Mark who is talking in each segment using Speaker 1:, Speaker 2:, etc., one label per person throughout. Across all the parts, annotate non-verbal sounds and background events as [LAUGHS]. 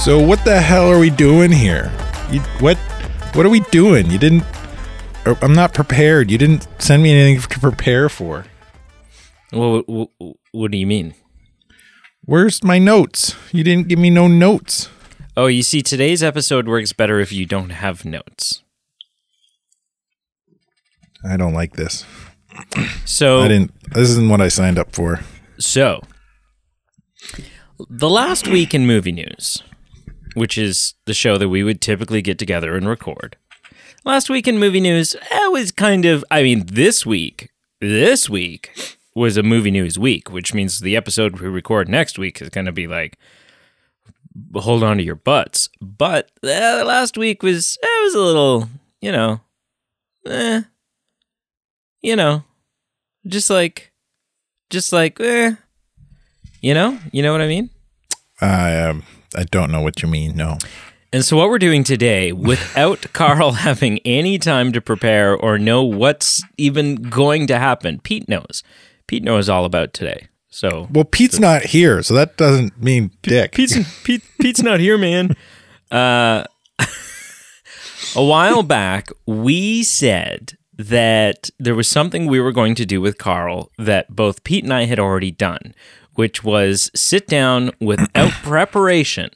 Speaker 1: So what the hell are we doing here? You, what what are we doing? You didn't er, I'm not prepared. You didn't send me anything to prepare for.
Speaker 2: Well, what do you mean?
Speaker 1: Where's my notes? You didn't give me no notes.
Speaker 2: Oh, you see, today's episode works better if you don't have notes.
Speaker 1: I don't like this.
Speaker 2: So
Speaker 1: I didn't this isn't what I signed up for.
Speaker 2: So, the last week in movie news, which is the show that we would typically get together and record. Last week in movie news, it was kind of, I mean, this week, this week was a movie news week, which means the episode we record next week is going to be like, hold on to your butts. But uh, last week was, it was a little, you know, eh, you know, just like, just like, eh, you know, you know what I mean?
Speaker 1: I um I don't know what you mean. No.
Speaker 2: And so, what we're doing today, [LAUGHS] without Carl having any time to prepare or know what's even going to happen, Pete knows. Pete knows all about today. So,
Speaker 1: Well, Pete's not here, so that doesn't mean dick.
Speaker 2: Pete's [LAUGHS] Pete, Pete's not here, man. Uh, [LAUGHS] a while back, we said that there was something we were going to do with Carl that both Pete and I had already done, which was sit down without [CLEARS THROAT] preparation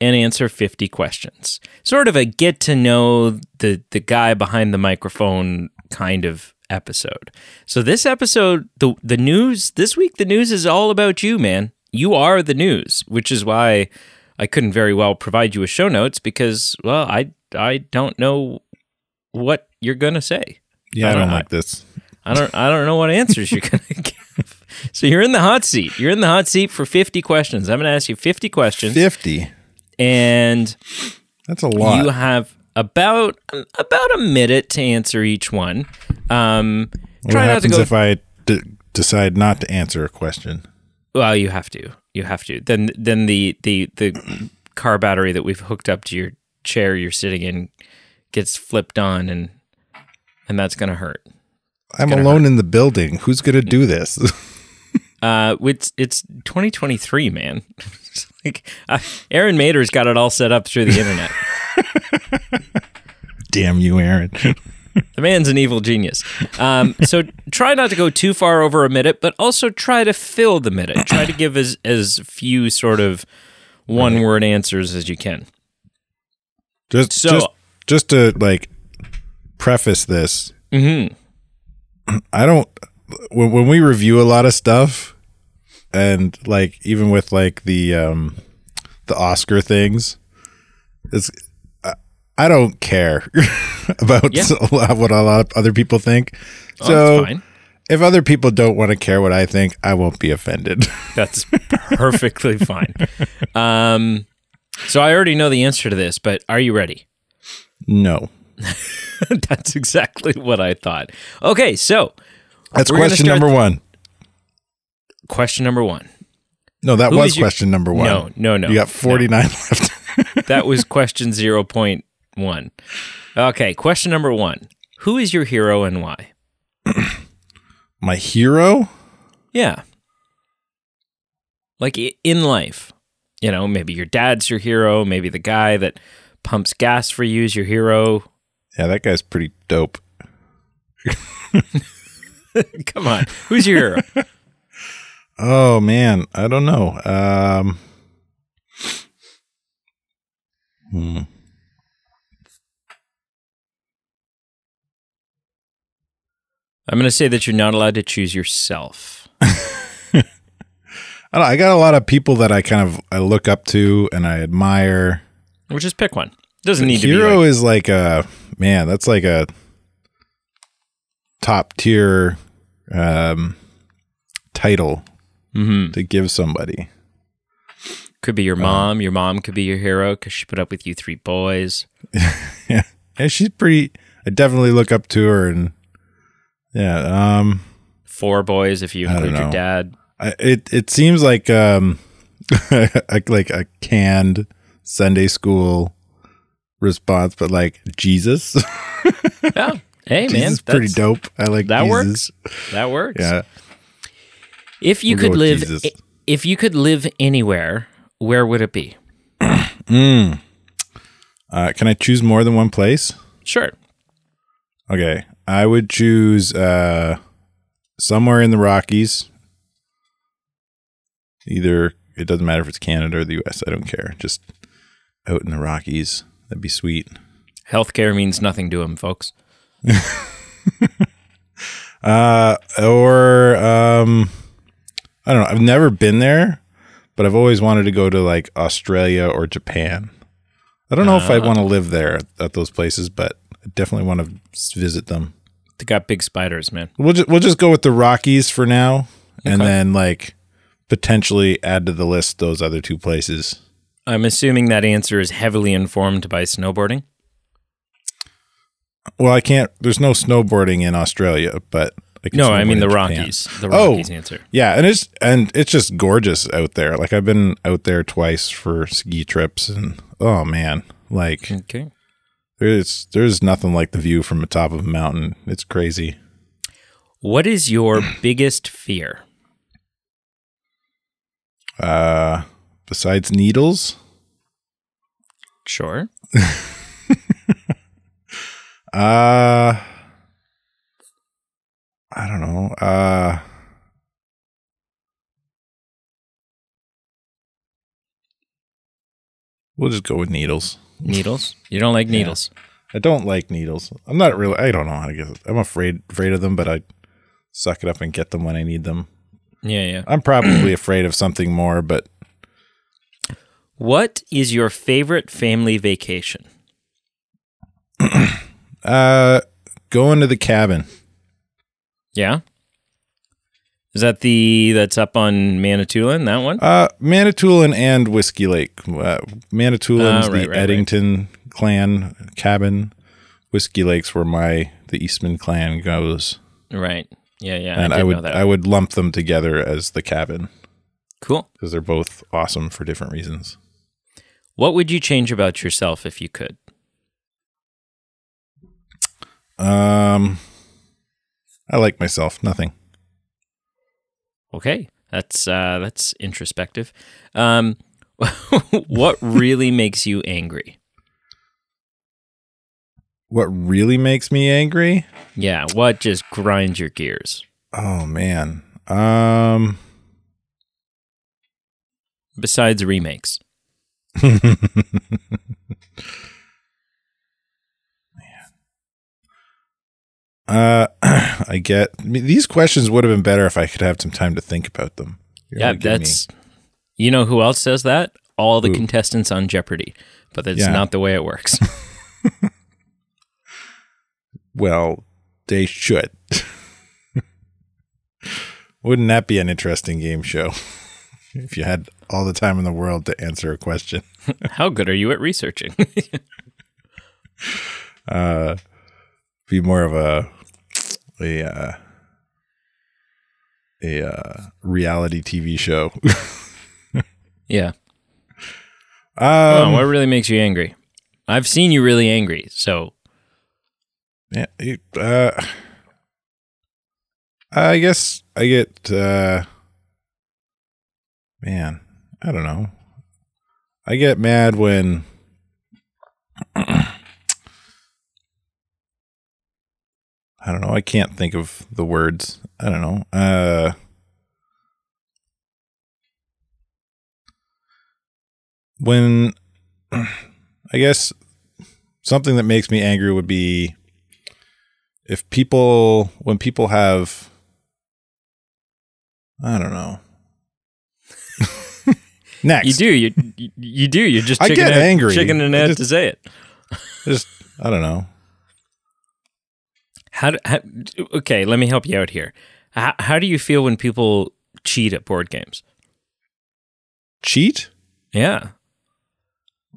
Speaker 2: and answer 50 questions. Sort of a get to know the the guy behind the microphone kind of episode. So this episode the the news this week the news is all about you, man. You are the news, which is why I couldn't very well provide you with show notes because well, I I don't know what you're going to say.
Speaker 1: yeah, I
Speaker 2: I
Speaker 1: don't
Speaker 2: don't-
Speaker 1: like this.
Speaker 2: I don't I don't know what answers you're going [LAUGHS] to give. So you're in the hot seat. You're in the hot seat for 50 questions. I'm going to ask you 50 questions
Speaker 1: 50.
Speaker 2: and
Speaker 1: That's a lot.
Speaker 2: you have about about a minute to answer each one. Um,
Speaker 1: what
Speaker 2: try not to
Speaker 1: happens if I d- decide not to answer a question?
Speaker 2: well, you have to. You have to. Then then the the the car battery that we've hooked up to your chair you're sitting in gets flipped on, and and that's gonna hurt.
Speaker 1: I'm
Speaker 2: gonna
Speaker 1: alone in the building. Who's going to do this? [LAUGHS]
Speaker 2: Uh, it's it's 2023, man. [LAUGHS] Like uh, Aaron Mader's got it all set up through the internet. [LAUGHS] [LAUGHS]
Speaker 1: Damn you, Aaron. [LAUGHS]
Speaker 2: The man's an evil genius. Um, so try not to go too far over a minute, but also try to fill the minute. Try to give as as few sort of one word answers as you can.
Speaker 1: just
Speaker 2: So-
Speaker 1: just just to like preface this,
Speaker 2: hmm
Speaker 1: I don't when, when we review a lot of stuff and like even with like the um the Oscar things it's I, don't care [LAUGHS] about
Speaker 2: Yeah. [LAUGHS]
Speaker 1: what a lot of other people think.
Speaker 2: Oh,
Speaker 1: so
Speaker 2: fine.
Speaker 1: if other people don't want to care what I think, I won't be offended. [LAUGHS]
Speaker 2: That's perfectly fine. Um, so I already know the answer to this, but are you ready?
Speaker 1: no.
Speaker 2: That's exactly what I thought. Okay, so
Speaker 1: That's question number 1.
Speaker 2: question number one.
Speaker 1: No, that
Speaker 2: Who
Speaker 1: was
Speaker 2: is your-
Speaker 1: question number 1.
Speaker 2: No, no, no.
Speaker 1: You got
Speaker 2: no.
Speaker 1: 49 left.
Speaker 2: That was question 0.1. Okay, question number one. Who is your hero and why? [CLEARS THROAT]
Speaker 1: My hero?
Speaker 2: Yeah. Like in life, you know, maybe your dad's your hero, maybe the guy that pumps gas for you is your hero.
Speaker 1: Yeah, that guy's pretty dope. [LAUGHS] [LAUGHS]
Speaker 2: Come on. Who's your hero? [LAUGHS]
Speaker 1: Oh man, I don't know. Um, hmm.
Speaker 2: I'm going to say that you're not allowed to choose yourself. [LAUGHS]
Speaker 1: I, don't, I got a lot of people that I kind of I look up to and I admire.
Speaker 2: Or just pick one. Doesn't need to be
Speaker 1: Hero
Speaker 2: like,
Speaker 1: is like a man. That's like a top tier um, title
Speaker 2: Mhm.
Speaker 1: to give somebody.
Speaker 2: could be your mom. Your mom could be your hero because she put up with you three boys.
Speaker 1: yeah, [LAUGHS] yeah, she's pretty. I definitely look up to her, and yeah, um,
Speaker 2: Four boys if you include your dad.
Speaker 1: I, it it seems like um, [LAUGHS] like like a canned Sunday school response, but like Jesus. [LAUGHS]
Speaker 2: Yeah. Hey
Speaker 1: Jesus
Speaker 2: man,
Speaker 1: is pretty
Speaker 2: that's-
Speaker 1: dope. I like
Speaker 2: That
Speaker 1: Jesus.
Speaker 2: works. That works.
Speaker 1: Yeah.
Speaker 2: If you
Speaker 1: We'll
Speaker 2: could live, if you could live anywhere, where would it be? [CLEARS THROAT]
Speaker 1: Mm. Uh, can I choose more than one place?
Speaker 2: Sure.
Speaker 1: Okay. I would choose uh, somewhere in the Rockies. Either it doesn't matter if it's Canada or the US. I don't care. Just out in the Rockies. That'd be sweet.
Speaker 2: Healthcare means nothing to him, folks. [LAUGHS]
Speaker 1: Uh, or um, I don't know. I've never been there, but I've always wanted to go to like Australia or Japan. I don't know if I'd want to live there at those places, but I definitely want to visit them.
Speaker 2: They got big spiders, man.
Speaker 1: We'll just we'll just go with the Rockies for now, and then like potentially add to the list those other two places.
Speaker 2: I'm assuming that answer is heavily informed by snowboarding.
Speaker 1: Well, I can't. There's no snowboarding in Australia, but I
Speaker 2: No, I mean the
Speaker 1: Japan.
Speaker 2: Rockies. The
Speaker 1: Oh.
Speaker 2: Rockies answer.
Speaker 1: Yeah, and it's and it's just gorgeous out there. Like I've been out there twice for ski trips, and oh man, like
Speaker 2: Okay.
Speaker 1: There's there's nothing like the view from the top of a mountain. It's crazy.
Speaker 2: What is your [CLEARS THROAT] biggest fear?
Speaker 1: Uh, besides needles,
Speaker 2: Sure. [LAUGHS]
Speaker 1: uh, I don't know. Uh, we'll just go with needles. [LAUGHS]
Speaker 2: Needles. You don't like needles.
Speaker 1: I don't like needles. I'm not really. I don't know how to get. I'm afraid afraid of them, but I suck it up and get them when I need them.
Speaker 2: Yeah, yeah.
Speaker 1: I'm probably [CLEARS THROAT] afraid of something more, but
Speaker 2: What is your favorite family vacation? [CLEARS THROAT]
Speaker 1: uh, going to the cabin.
Speaker 2: Yeah. Is that the that's up on Manitoulin? That one?
Speaker 1: Uh, Manitoulin and Whiskey Lake. Uh, Manitoulin's
Speaker 2: Oh, right,
Speaker 1: the
Speaker 2: right,
Speaker 1: Eddington clan cabin. Whiskey Lake's where my the Eastman clan goes,
Speaker 2: Right. Yeah, yeah.
Speaker 1: and
Speaker 2: I,
Speaker 1: I, would. I would lump them together as the cabin
Speaker 2: cool.
Speaker 1: because they're both awesome for different reasons.
Speaker 2: What would you change about yourself if you could?
Speaker 1: Um, I like myself. Nothing.
Speaker 2: Okay. That's uh that's introspective. Um [LAUGHS] what really makes you angry?
Speaker 1: What really makes me angry?
Speaker 2: Yeah, what just grinds your gears?
Speaker 1: Oh man. Um
Speaker 2: Besides remakes. [LAUGHS]
Speaker 1: uh [CLEARS THROAT] I get I mean, these questions would have been better if I could have some time to think about them. You're
Speaker 2: yeah,
Speaker 1: giving me-
Speaker 2: that's you know who else says that? All the
Speaker 1: Who?
Speaker 2: contestants on Jeopardy. But that's
Speaker 1: Yeah.
Speaker 2: not the way it works. [LAUGHS]
Speaker 1: well, they should. [LAUGHS] Wouldn't that be an interesting game show? [LAUGHS] if you had all the time in the world to answer a question.
Speaker 2: How good are you at researching?
Speaker 1: Uh be more of a a uh, a uh, reality TV show. [LAUGHS]
Speaker 2: yeah.
Speaker 1: um,
Speaker 2: oh, what really makes you angry? I've seen you really angry, so
Speaker 1: Yeah, it, uh, I guess I get, uh, man, I don't know. I get mad when [CLEARS THROAT] I don't know. I can't think of the words. I don't know. Uh, when [CLEARS THROAT] I guess something that makes me angry would be if people when people have I don't know. [LAUGHS] Next,
Speaker 2: you do. You you- do. You're just
Speaker 1: I
Speaker 2: chicken
Speaker 1: get
Speaker 2: and,
Speaker 1: angry.
Speaker 2: chicken and
Speaker 1: I just-
Speaker 2: to say it.
Speaker 1: Just I don't know.
Speaker 2: How, do, how okay, let me help you out here. How, how do you feel when people cheat at board games?
Speaker 1: Cheat?
Speaker 2: Yeah.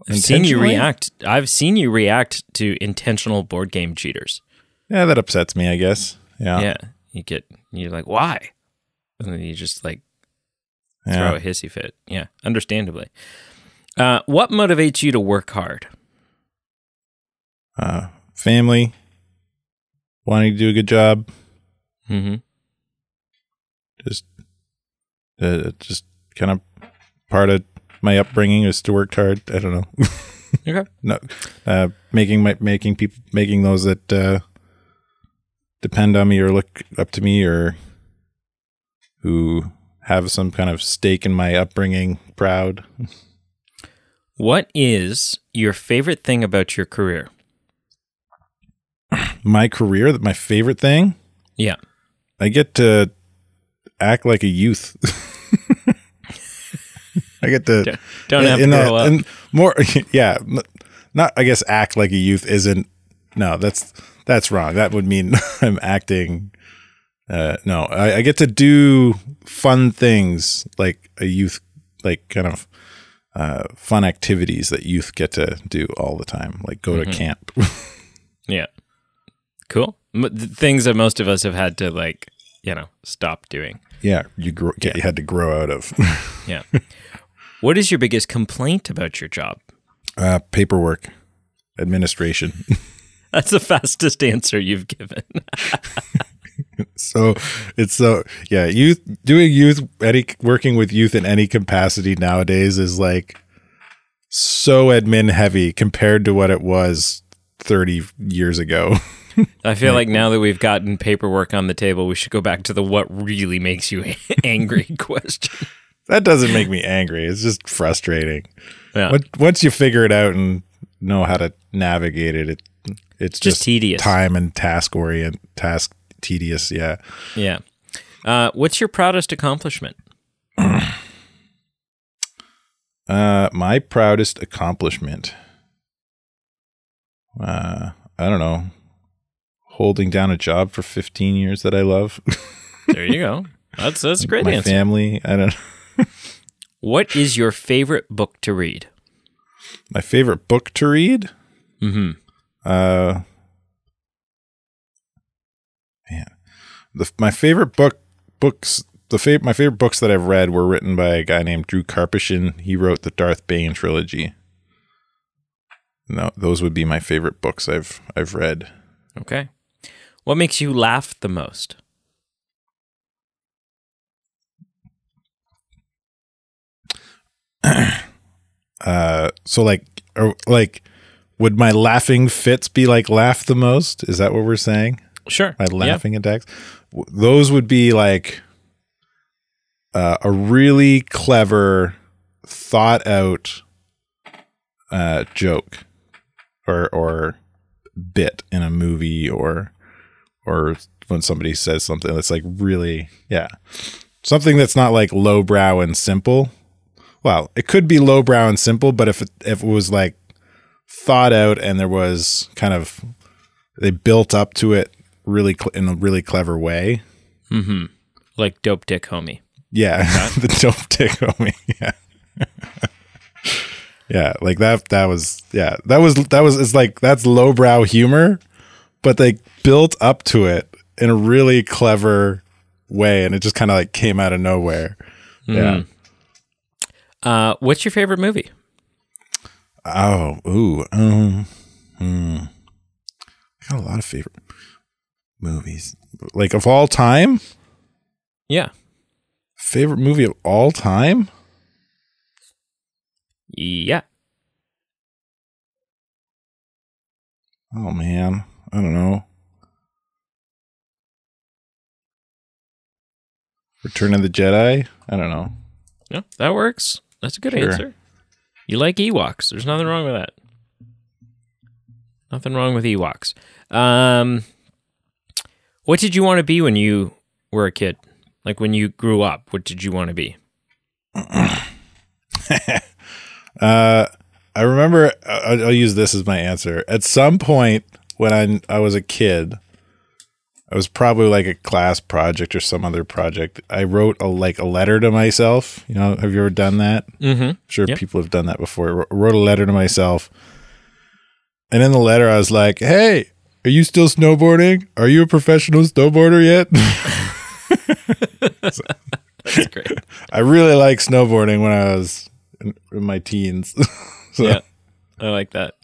Speaker 2: I've seen you react. I've seen you react to intentional board game cheaters.
Speaker 1: Yeah, that upsets me. I guess. Yeah.
Speaker 2: Yeah. You get you're like, why? And then you just like throw
Speaker 1: Yeah.
Speaker 2: a hissy fit. Yeah, understandably. Uh, what motivates you to work hard?
Speaker 1: Uh, family, wanting to do a good job,
Speaker 2: Mm-hmm.
Speaker 1: just uh, just kind of part of my upbringing is to work hard. I don't know. [LAUGHS]
Speaker 2: Okay.
Speaker 1: no, uh, making my making people making those that uh, depend on me or look up to me or who have some kind of stake in my upbringing proud.
Speaker 2: What is your favorite thing about your career?
Speaker 1: My career, that my favorite thing,
Speaker 2: Yeah.
Speaker 1: I get to act like a youth. [LAUGHS] I get to
Speaker 2: Don't- don't have to
Speaker 1: in
Speaker 2: grow up.
Speaker 1: and more [LAUGHS] yeah not i guess act like a youth isn't no that's that's wrong that would mean [LAUGHS] i'm acting uh no I, I get to do fun things like a youth like kind of uh fun activities that youth get to do all the time like go
Speaker 2: Mm-hmm.
Speaker 1: to camp
Speaker 2: Yeah. Cool. M- th- things that most of us have had to like, you know, stop doing.
Speaker 1: yeah you grow get, you had to grow out of [LAUGHS]
Speaker 2: Yeah. what is your biggest complaint about your job?
Speaker 1: uh paperwork administration [LAUGHS]
Speaker 2: That's the fastest answer you've given. [LAUGHS]
Speaker 1: So it's so yeah, youth doing youth any working with youth in any capacity nowadays is like so admin heavy compared to what it was 30 years ago. [LAUGHS]
Speaker 2: I feel like now that we've gotten paperwork on the table, we should go back to the what really makes you [LAUGHS] angry [LAUGHS] question.
Speaker 1: that doesn't make me angry. It's just frustrating.
Speaker 2: Yeah.
Speaker 1: Once- Once you figure it out and know how to navigate it, it it's
Speaker 2: Just
Speaker 1: just,
Speaker 2: tedious.
Speaker 1: time and task orient task tedious, yeah.
Speaker 2: Yeah. Uh, what's your proudest accomplishment? [CLEARS THROAT]
Speaker 1: Uh, my proudest accomplishment. Uh, I don't know. Holding down a job for 15 years that I love.
Speaker 2: There you go. [LAUGHS] That's that's a great
Speaker 1: my
Speaker 2: answer.
Speaker 1: family. I don't.
Speaker 2: What is your favorite book to read?
Speaker 1: My favorite book to read.
Speaker 2: Mm-hmm.
Speaker 1: Uh, man, the my favorite book books. The fav- my favorite books that I've read were written by a guy named Drew Karpyshyn. He wrote the Darth Bane trilogy. No, those would be my favorite books I've I've read.
Speaker 2: Okay. What makes you laugh the most? [CLEARS THROAT]
Speaker 1: Uh, so like, or like, would my laughing fits be like laugh the most? Is that what we're saying?
Speaker 2: Sure.
Speaker 1: My
Speaker 2: Yeah.
Speaker 1: laughing attacks. W- Those would be like uh, a really clever, thought out uh, joke or or bit in a movie or or when somebody says something that's like really yeah. Something that's not like lowbrow and simple. Well it could be lowbrow and simple but if it, if it was like thought out and there was kind of they built up to it really cl- in a really clever way.
Speaker 2: Mm-hmm. Like dope dick homie.
Speaker 1: yeah. [LAUGHS] The dope dick homie [LAUGHS] yeah. Yeah like that that was yeah that was that was it's like that's lowbrow humor but they built up to it in a really clever way and it just kind of like came out of nowhere yeah
Speaker 2: Uh, what's your favorite movie?
Speaker 1: oh ooh um hmm. I got a lot of favorite movies like of all time
Speaker 2: Yeah.
Speaker 1: favorite movie of all time
Speaker 2: Yeah.
Speaker 1: Oh man, I don't know. Return of the Jedi? I don't know.
Speaker 2: Yeah, that works. That's a good
Speaker 1: Sure.
Speaker 2: answer. You like Ewoks. There's nothing wrong with that. Nothing wrong with Ewoks. Um, what did you want to be when you were a kid? Like when you grew up, what did you want to be? [LAUGHS]
Speaker 1: Uh, I remember. I'll, I'll use this as my answer. At some point when I I was a kid, I was probably like a class project or some other project. I wrote a like a letter to myself. You know, have you ever done that?
Speaker 2: Mm-hmm.
Speaker 1: I'm sure
Speaker 2: Yep.
Speaker 1: people have done that before. I wrote a letter to myself. And in the letter, I was like, hey, are you still snowboarding? Are you a professional snowboarder yet? [LAUGHS]
Speaker 2: That's great.
Speaker 1: I really like snowboarding when I was in, in my teens. [LAUGHS] so,
Speaker 2: Yeah, I like that.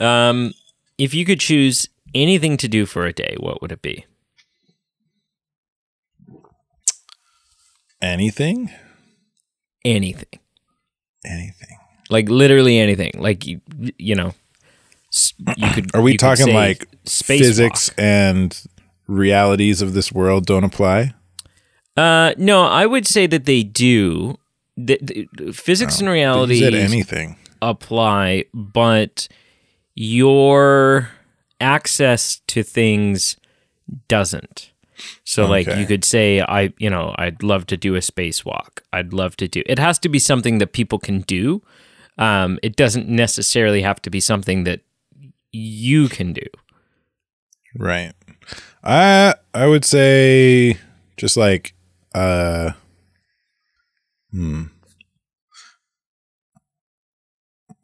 Speaker 2: Um, if you could choose anything to do for a day, what would it be?
Speaker 1: Anything?
Speaker 2: Anything,
Speaker 1: Anything.
Speaker 2: like literally anything. Like you, you know, you could.
Speaker 1: Are we
Speaker 2: could
Speaker 1: talking like
Speaker 2: spacewalk.
Speaker 1: physics and realities of this world don't apply?
Speaker 2: Uh, no, I would say that they do. The, the- physics and reality
Speaker 1: anything.
Speaker 2: apply, but your access to things doesn't. So like you could say I you know I'd love to do a spacewalk. I'd love to do. It has to be something that people can do. Um it doesn't necessarily have to be something that you can do.
Speaker 1: Right. I I would say just like uh hmm.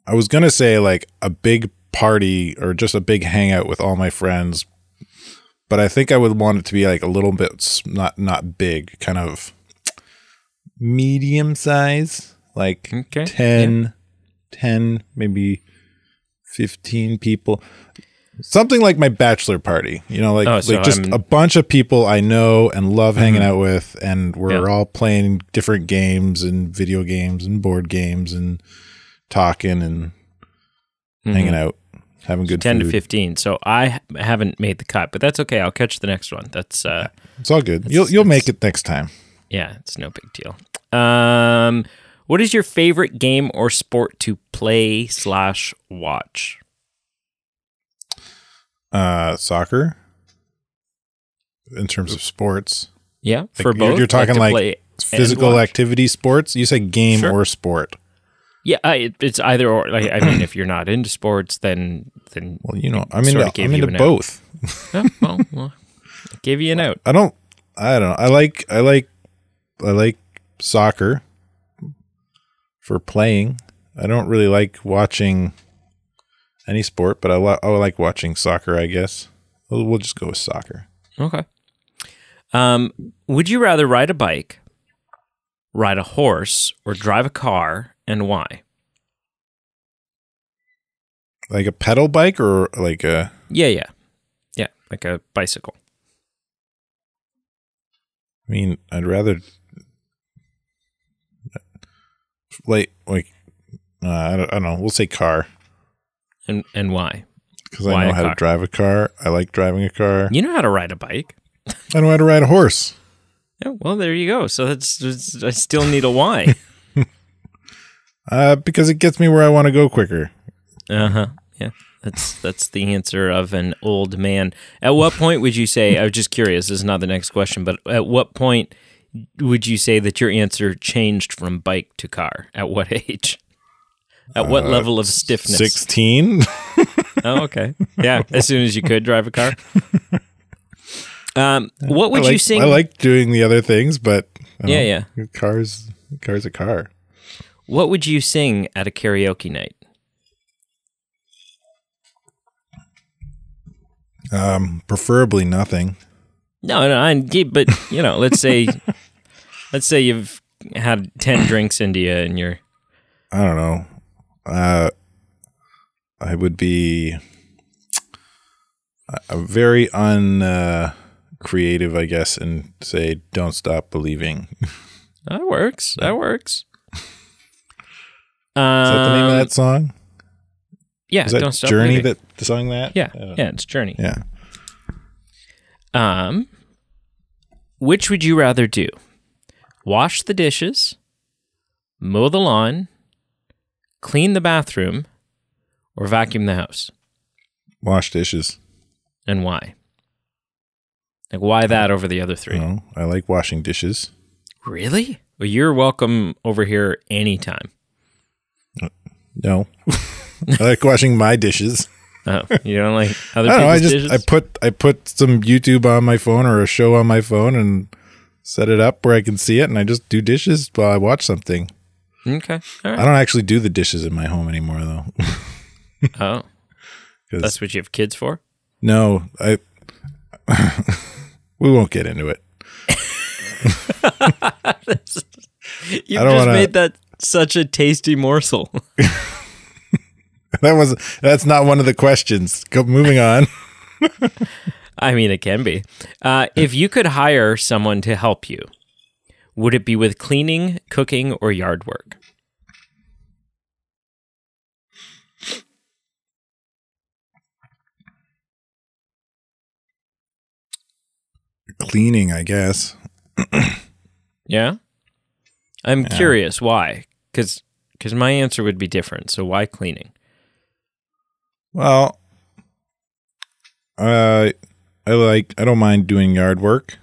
Speaker 1: I was going to say like a big party or just a big hangout with all my friends, but I think I would want it to be like a little bit not not big, kind of medium size, like
Speaker 2: Okay.
Speaker 1: 10 10 maybe 15 people. Something like my bachelor party you know like,
Speaker 2: Oh, so
Speaker 1: like just
Speaker 2: I'm-
Speaker 1: a bunch of people i know and love hanging mm-hmm. out with and we're
Speaker 2: Yeah.
Speaker 1: all playing different games and video games and board games and talking and mm-hmm. hanging out having good
Speaker 2: 10
Speaker 1: food
Speaker 2: to 15. So I haven't made the cut, but that's okay. I'll catch the next one. That's uh
Speaker 1: it's all good you'll you'll make it next time
Speaker 2: yeah, it's no big deal. Um what is your favorite game or sport to play slash watch?
Speaker 1: uh soccer in terms of sports
Speaker 2: Yeah, for
Speaker 1: you're-
Speaker 2: both.
Speaker 1: you're talking
Speaker 2: to
Speaker 1: like physical activity sports you say game
Speaker 2: Sure.
Speaker 1: or sport
Speaker 2: Yeah, I, it, it's either or. Like, I mean, if you're not into sports, then then
Speaker 1: Well, you know, I'm
Speaker 2: Sorta
Speaker 1: into I'm into both.
Speaker 2: oh, well, well, I gave you a note.
Speaker 1: I don't I don't. I like I like I like soccer for playing. I don't really like watching any sport, but I, li- I like watching soccer, I guess. We'll, we'll just go with soccer.
Speaker 2: Okay. Um, would you rather ride a bike, ride a horse, or drive a car, and why?
Speaker 1: Like a pedal bike or like a
Speaker 2: Yeah, yeah, yeah, like a bicycle.
Speaker 1: I mean, I'd rather like like uh, I, don't, I don't know. We'll say car
Speaker 2: And and why?
Speaker 1: because I know how
Speaker 2: car?
Speaker 1: to drive a car. I like driving a car.
Speaker 2: You know how to ride a bike.
Speaker 1: I know how to ride a horse.
Speaker 2: Yeah, well, there you go. So that's, that's I still need a why. [LAUGHS]
Speaker 1: Uh, because it gets me where I want to go quicker.
Speaker 2: Uh huh. Yeah, that's that's the answer of an old man. At what point would you say? I was just curious. This is not the next question, but at what point would you say that your answer changed from bike to car? At what age? At what level of stiffness?
Speaker 1: Sixteen. [LAUGHS]
Speaker 2: Oh, okay. Yeah, as soon as you could drive a car. Um, what would
Speaker 1: like,
Speaker 2: you sing?
Speaker 1: I like doing the other things, but
Speaker 2: Yeah,
Speaker 1: know, Cars, car's a car.
Speaker 2: What would you sing at a karaoke night?
Speaker 1: Um, preferably nothing.
Speaker 2: No, no, I, but you know, let's say, [LAUGHS] let's say you've had ten drinks into you, and you're
Speaker 1: I don't know. Uh, I would be a very un uh, creative, I guess, and say "Don't stop believing." [LAUGHS]
Speaker 2: That works. That works.
Speaker 1: That the name of
Speaker 2: Um,
Speaker 1: that song?
Speaker 2: Yeah,
Speaker 1: Is that
Speaker 2: don't stop
Speaker 1: Journey
Speaker 2: believing.
Speaker 1: that sung that?
Speaker 2: Yeah,
Speaker 1: Uh,
Speaker 2: yeah, it's Journey.
Speaker 1: yeah.
Speaker 2: Um, which would you rather do? Wash the dishes, mow the lawn, clean the bathroom, or vacuum the house?
Speaker 1: Wash dishes.
Speaker 2: And why? Like, why that over the other three?
Speaker 1: I like washing dishes.
Speaker 2: Really? Well, you're welcome over here anytime.
Speaker 1: No, I like washing my dishes.
Speaker 2: Oh, you don't like [LAUGHS] other
Speaker 1: I don't know. I just
Speaker 2: dishes?
Speaker 1: I put I put some YouTube on my phone or a show on my phone and set it up where I can see it, and I just do dishes while I watch something.
Speaker 2: okay. All right.
Speaker 1: I don't actually do the dishes in my home anymore, though. [LAUGHS]
Speaker 2: Oh, that's what you have kids for?
Speaker 1: no, I [LAUGHS] we won't get into it.
Speaker 2: You
Speaker 1: I don't
Speaker 2: just
Speaker 1: wanna-
Speaker 2: made that such a tasty morsel. [LAUGHS]
Speaker 1: That was that's not one of the questions. Go moving on. [LAUGHS]
Speaker 2: I mean, it can be. Uh, if you could hire someone to help you, would it be with cleaning, cooking, or yard work?
Speaker 1: Cleaning, I guess. [CLEARS THROAT]
Speaker 2: Yeah. I'm curious why, because because my answer would be different. So why cleaning?
Speaker 1: Well, uh, I like I don't mind doing yard work,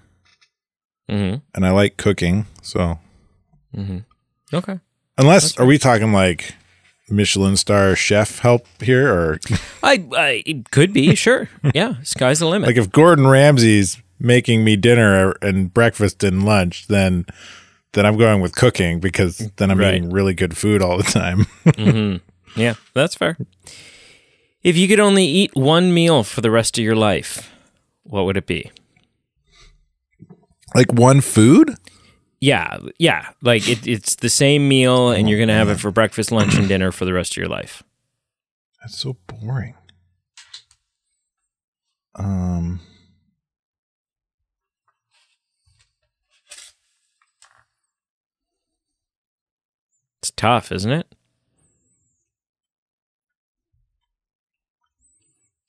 Speaker 2: Mm-hmm.
Speaker 1: and I like cooking. So
Speaker 2: Mm-hmm. Okay.
Speaker 1: unless are we talking like Michelin star chef help here, or [LAUGHS]
Speaker 2: I, I it could be sure. [LAUGHS] Yeah, sky's the limit.
Speaker 1: like if Gordon Ramsay's making me dinner and breakfast and lunch, then then I'm going with cooking because then I'm
Speaker 2: Right.
Speaker 1: eating really good food all the time. [LAUGHS]
Speaker 2: hmm Yeah, that's fair. If you could only eat one meal for the rest of your life, what would it be?
Speaker 1: like one food?
Speaker 2: Yeah, yeah. Like it, it's the same meal, and you're gonna have it for breakfast, lunch, and dinner for the rest of your life.
Speaker 1: That's so boring. Um,
Speaker 2: tough, isn't it?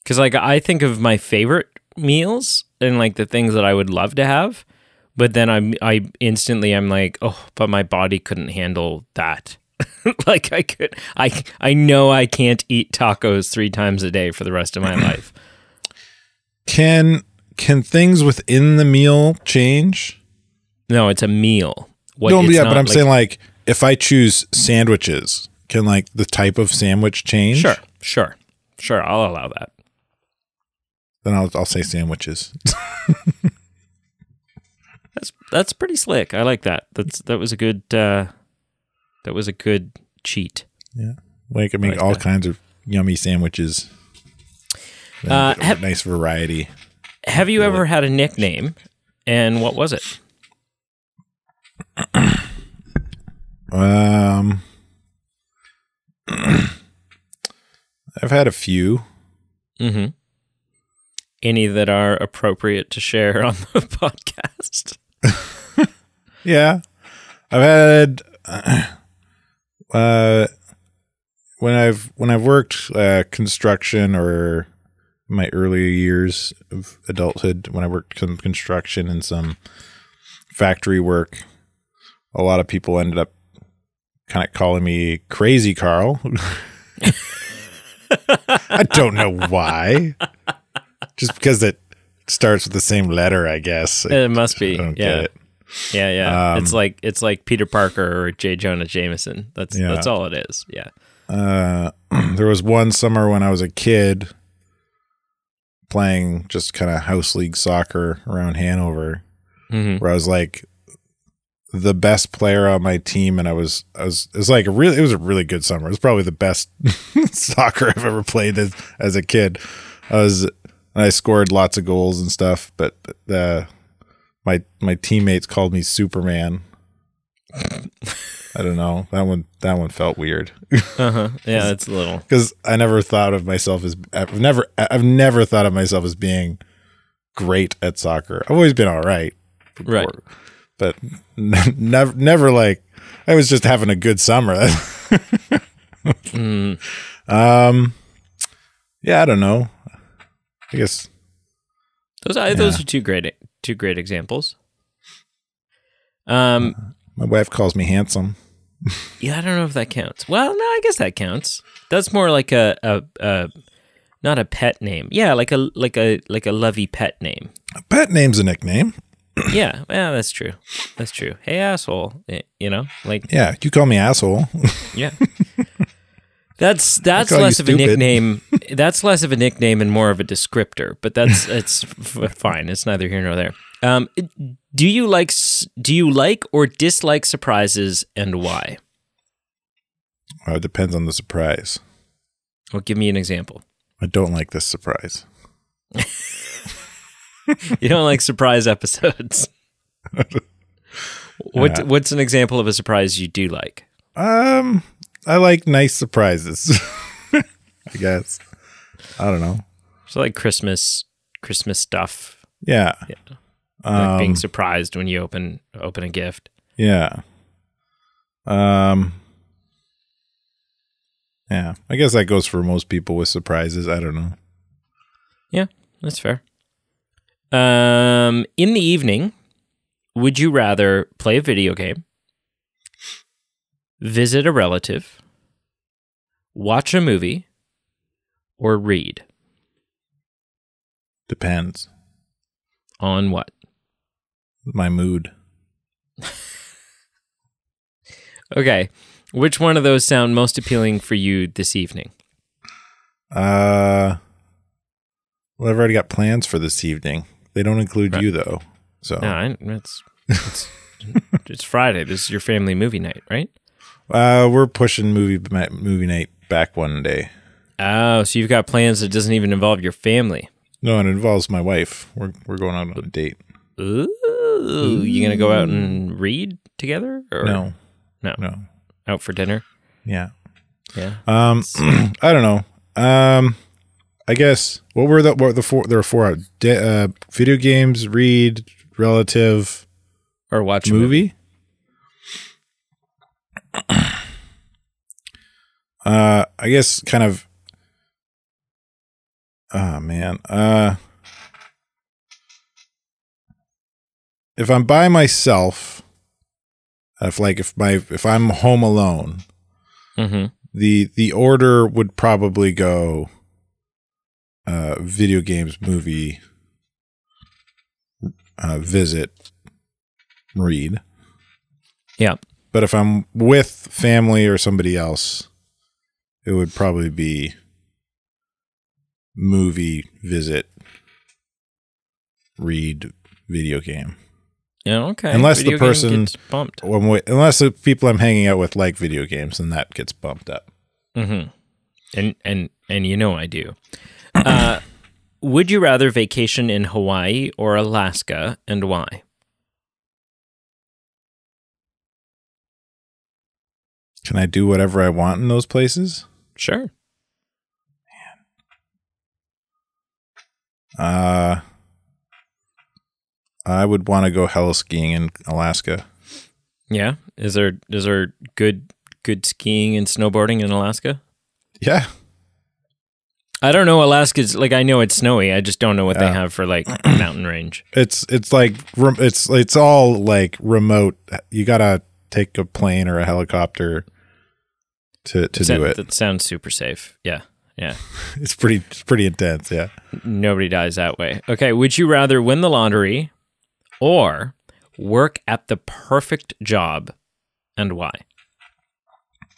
Speaker 2: Because like I think of my favorite meals and like the things that I would love to have, but then I'm I instantly I'm like, oh, but my body couldn't handle that. [LAUGHS] like I could, I I know I can't eat tacos three times a day for the rest of my [CLEARS THROAT] life.
Speaker 1: can can things within the meal change?
Speaker 2: No, it's a meal. What,
Speaker 1: no, yeah, but I'm
Speaker 2: like-
Speaker 1: saying like if I choose sandwiches, can like the type of sandwich change?
Speaker 2: sure, sure, sure. I'll allow that.
Speaker 1: Then I'll I'll say sandwiches. [LAUGHS]
Speaker 2: That's that's pretty slick. I like that. That's that was a good uh that was a good cheat.
Speaker 1: Yeah, like I make
Speaker 2: Like
Speaker 1: all
Speaker 2: that.
Speaker 1: kinds of yummy sandwiches.
Speaker 2: Uh,
Speaker 1: get a
Speaker 2: have-
Speaker 1: nice variety.
Speaker 2: Have you ever had a nickname and what was it? [CLEARS THROAT]
Speaker 1: Um, [CLEARS THROAT] I've had a few.
Speaker 2: Mm-hmm. Any that are appropriate to share on the [LAUGHS] podcast?
Speaker 1: Yeah, I've had [CLEARS THROAT] uh, when I've when I've worked uh, construction or my earlier years of adulthood when I worked some construction and some factory work. A lot of people ended up kind of calling me crazy Carl. [LAUGHS] I don't know why. Just because it starts with the same letter, I guess.
Speaker 2: It must be. Yeah. Yeah, yeah.
Speaker 1: Um,
Speaker 2: it's like it's like Peter Parker or J. Jonah Jameson. That's
Speaker 1: Yeah.
Speaker 2: that's all it is. Yeah.
Speaker 1: Uh, [CLEARS THROAT] there was one summer when I was a kid playing just kind of house league soccer around Hanover,
Speaker 2: hmm
Speaker 1: where I was like the best player on my team, and I was I was it was like a really it was a really good summer. It was probably the best [LAUGHS] soccer I've ever played as as a kid. I was I scored lots of goals and stuff, but uh, my my teammates called me Superman. I don't know that one. That one felt weird.
Speaker 2: Uh-huh. Yeah, [LAUGHS] it's a little.
Speaker 1: because I never thought of myself as I've never I've never thought of myself as being great at soccer. I've always been all right,
Speaker 2: Right.
Speaker 1: But [LAUGHS] n- never never like I was just having a good summer.
Speaker 2: Mm. [LAUGHS]
Speaker 1: um, yeah, I don't know. I guess
Speaker 2: Those are those are two great two great examples. Um
Speaker 1: my wife calls me handsome. [LAUGHS]
Speaker 2: Yeah, I don't know if that counts. Well, no, I guess that counts. That's more like a, a, a not a pet name. Yeah, like a like a like a lovey pet name.
Speaker 1: A pet name's a nickname.
Speaker 2: Yeah, yeah, that's true. That's true. Hey, asshole. You know, like
Speaker 1: Yeah, you call me asshole.
Speaker 2: yeah. [LAUGHS] That's that's less of a nickname. That's less of a nickname and more of a descriptor. But that's [LAUGHS] it's f- fine. It's neither here nor there. Um, do you like do you like or dislike surprises and why?
Speaker 1: well, it depends on the surprise.
Speaker 2: Well, give me an example.
Speaker 1: I don't like this surprise. [LAUGHS]
Speaker 2: You don't like surprise episodes. [LAUGHS] What what's an example of a surprise you do like?
Speaker 1: Um, I like nice surprises. [LAUGHS] I guess. I don't know.
Speaker 2: So like Christmas Christmas stuff.
Speaker 1: Yeah.
Speaker 2: Yeah. Like being
Speaker 1: Um,
Speaker 2: surprised when you open open a gift.
Speaker 1: Yeah. Um. Yeah, I guess that goes for most people with surprises. I don't know.
Speaker 2: Yeah, that's fair. Um, in the evening, would you rather play a video game, visit a relative, watch a movie, or read?
Speaker 1: Depends.
Speaker 2: On what?
Speaker 1: My mood.
Speaker 2: Okay. Which one of those sound most appealing for you this evening?
Speaker 1: Uh. Well, I've already got plans for this evening. They don't include
Speaker 2: Right.
Speaker 1: you though. So,
Speaker 2: No, I, it's, it's it's Friday. This is your family movie night, right?
Speaker 1: uh, we're pushing movie movie night back one day.
Speaker 2: Oh, so you've got plans that doesn't even involve your family.
Speaker 1: No, it involves my wife. We're we're going out on a date.
Speaker 2: Ooh, you gonna go out and read together, or
Speaker 1: No,
Speaker 2: no,
Speaker 1: no.
Speaker 2: out for dinner?
Speaker 1: Yeah.
Speaker 2: Yeah.
Speaker 1: Um, [CLEARS THROAT] I don't know. Um, I guess what were the what were the four? There were four. De- uh, video games, read, relative,
Speaker 2: Or watch movie.
Speaker 1: movie. [CLEARS THROAT] uh, I guess kind of. Oh man. Uh, if I'm by myself, if like if my if I'm home alone,
Speaker 2: Mm-hmm.
Speaker 1: the the order would probably go uh video games movie uh visit read
Speaker 2: Yeah.
Speaker 1: but if i'm with family or somebody else it would probably be movie visit read video game
Speaker 2: Yeah. Okay.
Speaker 1: Unless the
Speaker 2: Video game
Speaker 1: person-
Speaker 2: gets bumped.
Speaker 1: when we, unless the people i'm hanging out with like video games then that gets bumped up
Speaker 2: Mm-hmm. And and and you know I do. Uh, would you rather vacation in Hawaii or Alaska, and why?
Speaker 1: can i do whatever i want in those places
Speaker 2: Sure.
Speaker 1: Uh, I would want to go heli skiing in Alaska.
Speaker 2: Yeah. Is there is there good good skiing and snowboarding in Alaska?
Speaker 1: Yeah,
Speaker 2: I don't know. Alaska's like I know it's snowy. I just don't know what they have for like [CLEARS THROAT] mountain range.
Speaker 1: it's it's like it's it's all like remote. You gotta take a plane or a helicopter to to
Speaker 2: That-
Speaker 1: do it.
Speaker 2: That sounds super safe. Yeah. Yeah. [LAUGHS]
Speaker 1: It's pretty it's pretty intense. Yeah.
Speaker 2: Nobody dies that way. Okay. Would you rather win the lottery or work at the perfect job and why?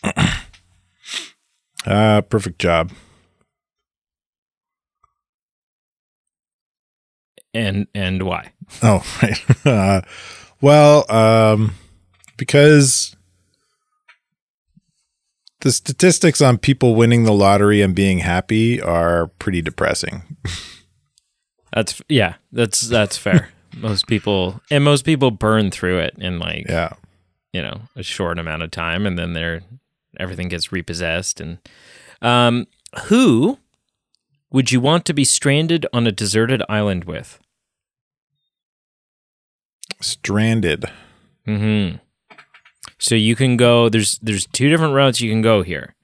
Speaker 2: [CLEARS THROAT]
Speaker 1: Uh, perfect job.
Speaker 2: And and why? [LAUGHS]
Speaker 1: Oh, right. Uh, [LAUGHS] well, um, because the statistics on people winning the lottery and being happy are pretty depressing.
Speaker 2: That's yeah, that's that's fair. [LAUGHS] most people and most people burn through it in like
Speaker 1: Yeah.
Speaker 2: you know a short amount of time, and then they're everything gets repossessed. And um, who would you want to be stranded on a deserted island with?
Speaker 1: Stranded.
Speaker 2: hmm So you can go. There's there's two different routes you can go here.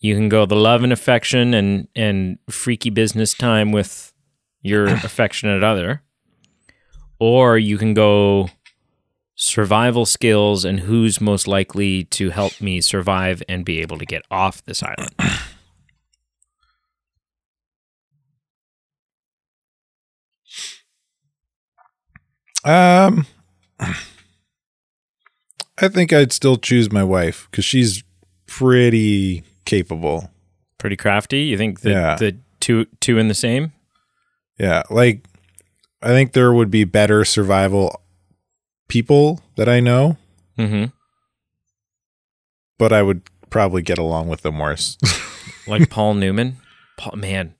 Speaker 2: You can go the love and affection and and freaky business time with your [SIGHS] affectionate other, or you can go survival skills and who's most likely to help me survive and be able to get off this island.
Speaker 1: Um, I think I'd still choose my wife because she's pretty capable.
Speaker 2: Pretty crafty. You think that
Speaker 1: Yeah.
Speaker 2: the two two in the same?
Speaker 1: Yeah, like I think there would be better survival people that I know,
Speaker 2: Mm-hmm.
Speaker 1: but I would probably get along with them worse. [LAUGHS]
Speaker 2: like Paul Newman. Paul, man,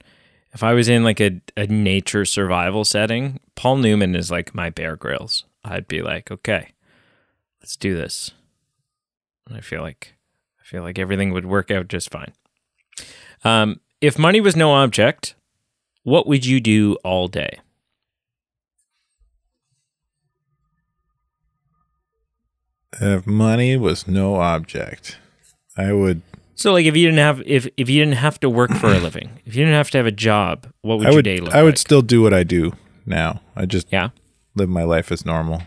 Speaker 2: if I was in like a, a nature survival setting, Paul Newman is like my Bear Grylls. I'd be like, okay, let's do this. And I feel like I feel like everything would work out just fine. Um, if money was no object, what would you do all day?
Speaker 1: If money was no object, I would.
Speaker 2: So, like, if you didn't have if if you didn't have to work for a [CLEARS THROAT] living, if you didn't have to have a job, what would
Speaker 1: I
Speaker 2: your
Speaker 1: would.
Speaker 2: day look
Speaker 1: I would
Speaker 2: like?
Speaker 1: still do what I do now. I just
Speaker 2: yeah,
Speaker 1: live my life as normal.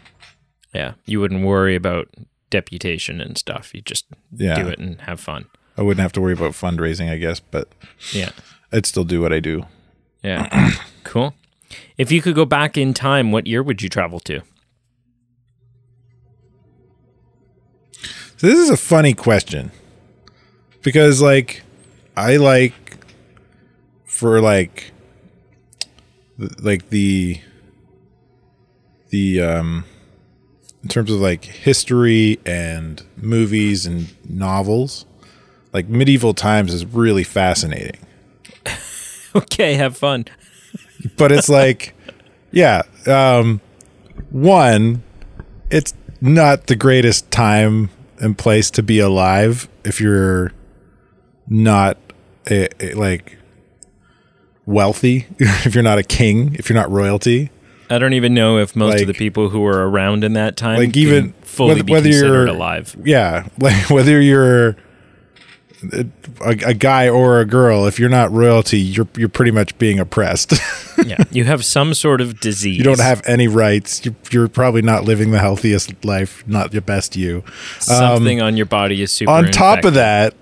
Speaker 2: yeah. You wouldn't worry about deputation and stuff. You just
Speaker 1: Yeah.
Speaker 2: do it and have fun.
Speaker 1: I wouldn't have to worry about fundraising, I guess, but
Speaker 2: Yeah,
Speaker 1: I'd still do what I do.
Speaker 2: yeah. [COUGHS] cool. If you could go back in time, what year would you travel to?
Speaker 1: So this is a funny question because, like, I like for like, like the the um in terms of like history and movies and novels, like medieval times is really fascinating. [LAUGHS]
Speaker 2: Okay, have fun.
Speaker 1: but it's like [LAUGHS] yeah um one it's not the greatest time and place to be alive if you're not a, a- like wealthy [LAUGHS] if you're not a king if you're not royalty
Speaker 2: I don't even know if most of the people who were around in that time,
Speaker 1: Like, even
Speaker 2: fully
Speaker 1: whether- whether you're-
Speaker 2: alive.
Speaker 1: yeah [LAUGHS] like whether you're a, a guy or a girl if you're not royalty you're you're pretty much being oppressed [LAUGHS]
Speaker 2: yeah, you have some sort of disease.
Speaker 1: you don't have any rights you're, you're probably not living the healthiest life not your best you
Speaker 2: something um, on your body is super.
Speaker 1: on top of that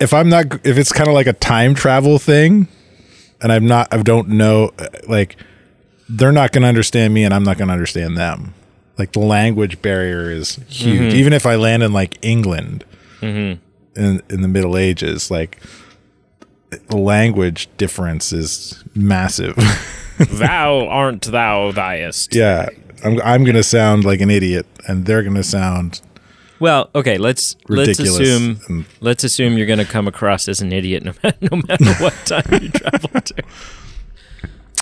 Speaker 1: if i'm not if it's kind of like a time travel thing and i'm not i don't know like they're not going to understand me and i'm not going to understand them. Like the language barrier is huge. Mm-hmm. Even if i land in like england mm-hmm. in in the middle ages like the language difference is massive. [LAUGHS]
Speaker 2: Thou aren't thou thyest.
Speaker 1: yeah. I'm, I'm going to sound like an idiot and they're going to sound
Speaker 2: Well, okay, let's
Speaker 1: ridiculous
Speaker 2: let's assume let's assume you're going to come across as an idiot no [LAUGHS] matter, no matter what time you travel to.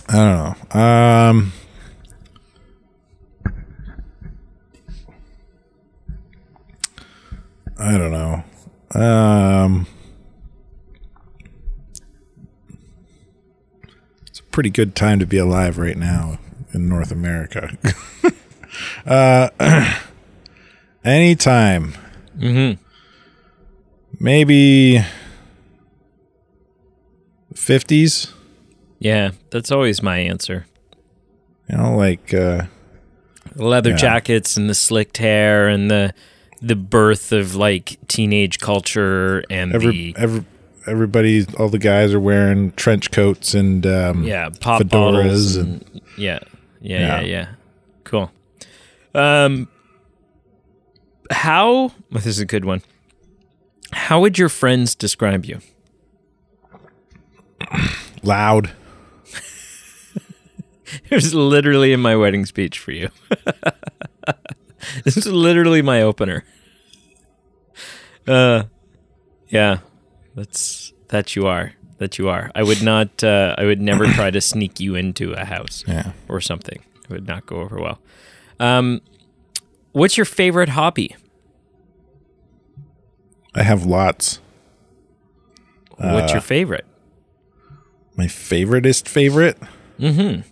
Speaker 1: I don't know. Um, I don't know. Um, it's a pretty good time to be alive right now in North America. [LAUGHS] uh, [CLEARS THROAT] anytime.
Speaker 2: Mm-hmm.
Speaker 1: Maybe 50s.
Speaker 2: Yeah, that's always my answer.
Speaker 1: You know, like uh,
Speaker 2: Leather
Speaker 1: Yeah.
Speaker 2: jackets and the slicked hair and the the birth of like teenage culture and
Speaker 1: every
Speaker 2: the
Speaker 1: every everybody all the guys are wearing trench coats and um
Speaker 2: yeah pop
Speaker 1: fedoras and-
Speaker 2: and, yeah, yeah
Speaker 1: Yeah.
Speaker 2: yeah yeah cool um how well, this is a good one. How would your friends describe you? [CLEARS THROAT]
Speaker 1: Loud. [LAUGHS]
Speaker 2: It was literally in my wedding speech for you. [LAUGHS] This is literally my opener. Uh yeah that's that you are that you are. I would not uh i would never try to sneak you into a house
Speaker 1: yeah.
Speaker 2: or something. It would not go over well. Um, what's your favorite hobby?
Speaker 1: i have lots
Speaker 2: what's
Speaker 1: Uh,
Speaker 2: your favorite?
Speaker 1: my favoriteest favorite
Speaker 2: Mm-hmm.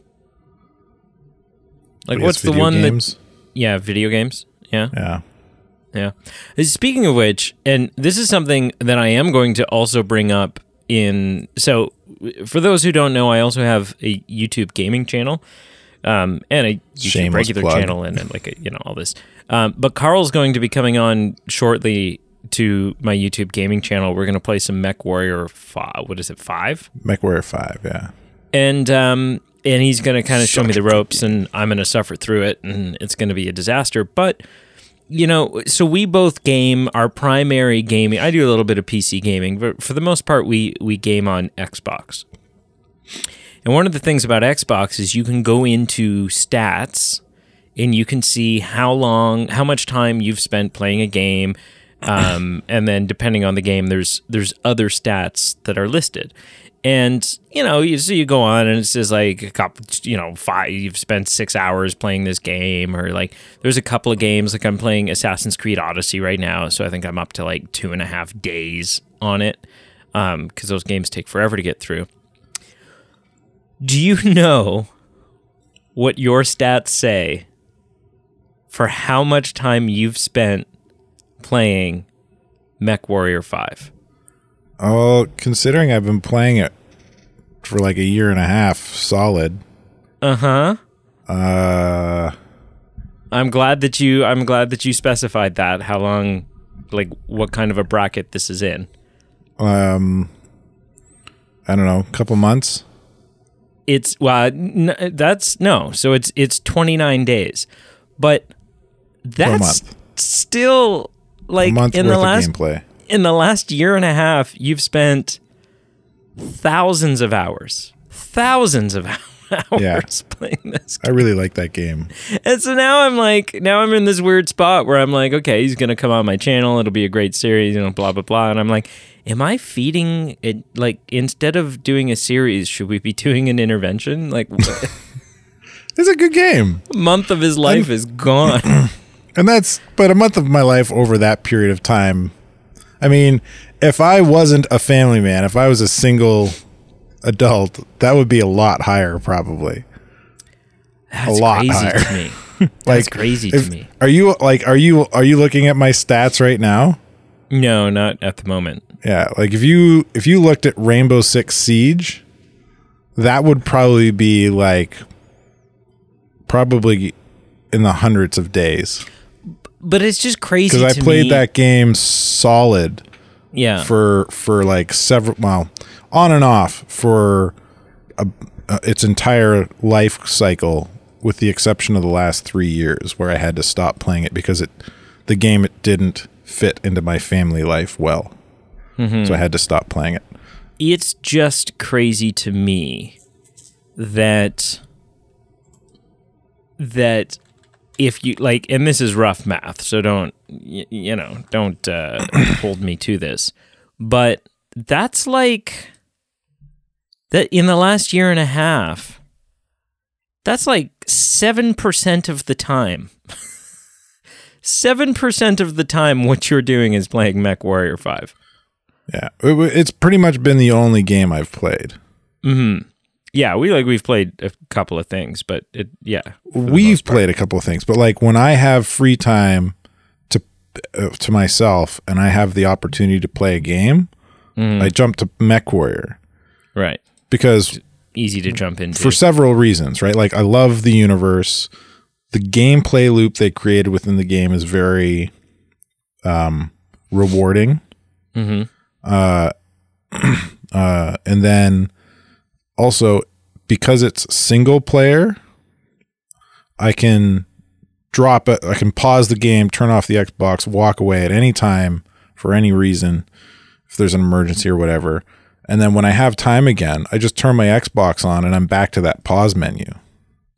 Speaker 1: Like,
Speaker 2: what's the one that? Yeah, video games. Yeah,
Speaker 1: yeah
Speaker 2: yeah. Uh, Speaking of which, and this is something that I am going to also bring up in. So, for those who don't know, I also have a YouTube gaming channel. Um, and a YouTube
Speaker 1: Shameless
Speaker 2: regular
Speaker 1: plug.
Speaker 2: channel and, and like a, you know all this. Um, but Carl's going to be coming on shortly to my YouTube gaming channel. We're going to play some MechWarrior. Five, what is it? Five.
Speaker 1: MechWarrior 5 yeah
Speaker 2: and um and he's going to kind of show me the ropes and I'm going to suffer through it and it's going to be a disaster but you know so we both game our primary gaming I do a little bit of PC gaming but for the most part we we game on Xbox and one of the things about Xbox is you can go into stats and you can see how long how much time you've spent playing a game Um, [LAUGHS] and then depending on the game, there's there's other stats that are listed. And you know, you so you go on and it says like a couple, you know, five. You've spent six hours playing this game, or like there's a couple of games like I'm playing Assassin's Creed Odyssey right now, so I think I'm up to like two and a half days on it, um, because those games take forever to get through. Do you know what your stats say for how much time you've spent playing MechWarrior Five?
Speaker 1: Oh, considering I've been playing it for like a year and a half solid.
Speaker 2: Uh huh.
Speaker 1: Uh
Speaker 2: I'm glad that you. I'm glad that you specified that. How long? Like, what kind of a bracket this is in?
Speaker 1: um I don't know, a couple months.
Speaker 2: It's well, n- that's no. So it's it's 29 days, but that's still like in the last
Speaker 1: gameplay.
Speaker 2: in the last year and a half, you've spent thousands of hours, thousands of hours [LAUGHS]
Speaker 1: Yeah.
Speaker 2: playing this.
Speaker 1: I really like that game.
Speaker 2: And so now I'm like, now I'm in this weird spot where I'm like, okay, he's gonna come on my channel. It'll be a great series, you know, blah blah blah. And I'm like, am I feeding it? Like, instead of doing a series, should we be [LAUGHS] doing an intervention? Like, what- [LAUGHS]
Speaker 1: It's a good game.
Speaker 2: a month of his life is gone. [CLEARS THROAT]
Speaker 1: And that's but a month of my life over that period of time. I mean, if I wasn't a family man, if I was a single adult, that would be a lot higher probably.
Speaker 2: That's
Speaker 1: lot
Speaker 2: crazy
Speaker 1: higher. [LAUGHS]
Speaker 2: to me. That's
Speaker 1: Like
Speaker 2: crazy
Speaker 1: if-
Speaker 2: to me.
Speaker 1: Are you like are you are you looking at my stats right now?
Speaker 2: No, not at the moment.
Speaker 1: Yeah, like if you if you looked at Rainbow Six Siege, that would probably be like probably in the hundreds of days
Speaker 2: But it's just crazy
Speaker 1: because I played
Speaker 2: me.
Speaker 1: that game solid
Speaker 2: Yeah.
Speaker 1: for for like several well on and off for a, uh, its entire life cycle with the exception of the last 3 years where I had to stop playing it because it the game it didn't fit into my family life well. So I had to stop playing it.
Speaker 2: it's just crazy to me that that if you like and this is rough math so don't you know don't uh, [COUGHS] hold me to this but that's like that in the last year and a half that's like 7% of the time [LAUGHS] 7% of the time what you're doing is playing MechWarrior 5
Speaker 1: Yeah, it's pretty much been the only game I've played.
Speaker 2: Yeah, we like we've played a couple of things, but it yeah.
Speaker 1: We've played a couple of things, but like when I have free time to uh, to myself and I have the opportunity to play a game, I jump to MechWarrior
Speaker 2: right.
Speaker 1: Because
Speaker 2: Easy to jump into.
Speaker 1: for several reasons, right? Like I love the universe. The gameplay loop they created within the game is very um rewarding.
Speaker 2: hmm
Speaker 1: uh, [CLEARS THROAT] uh, and then also because it's single player, I can drop it. I can pause the game, turn off the Xbox, walk away at any time for any reason, if there's an emergency or whatever. And then when I have time again, I just turn my Xbox on and I'm back to that pause menu.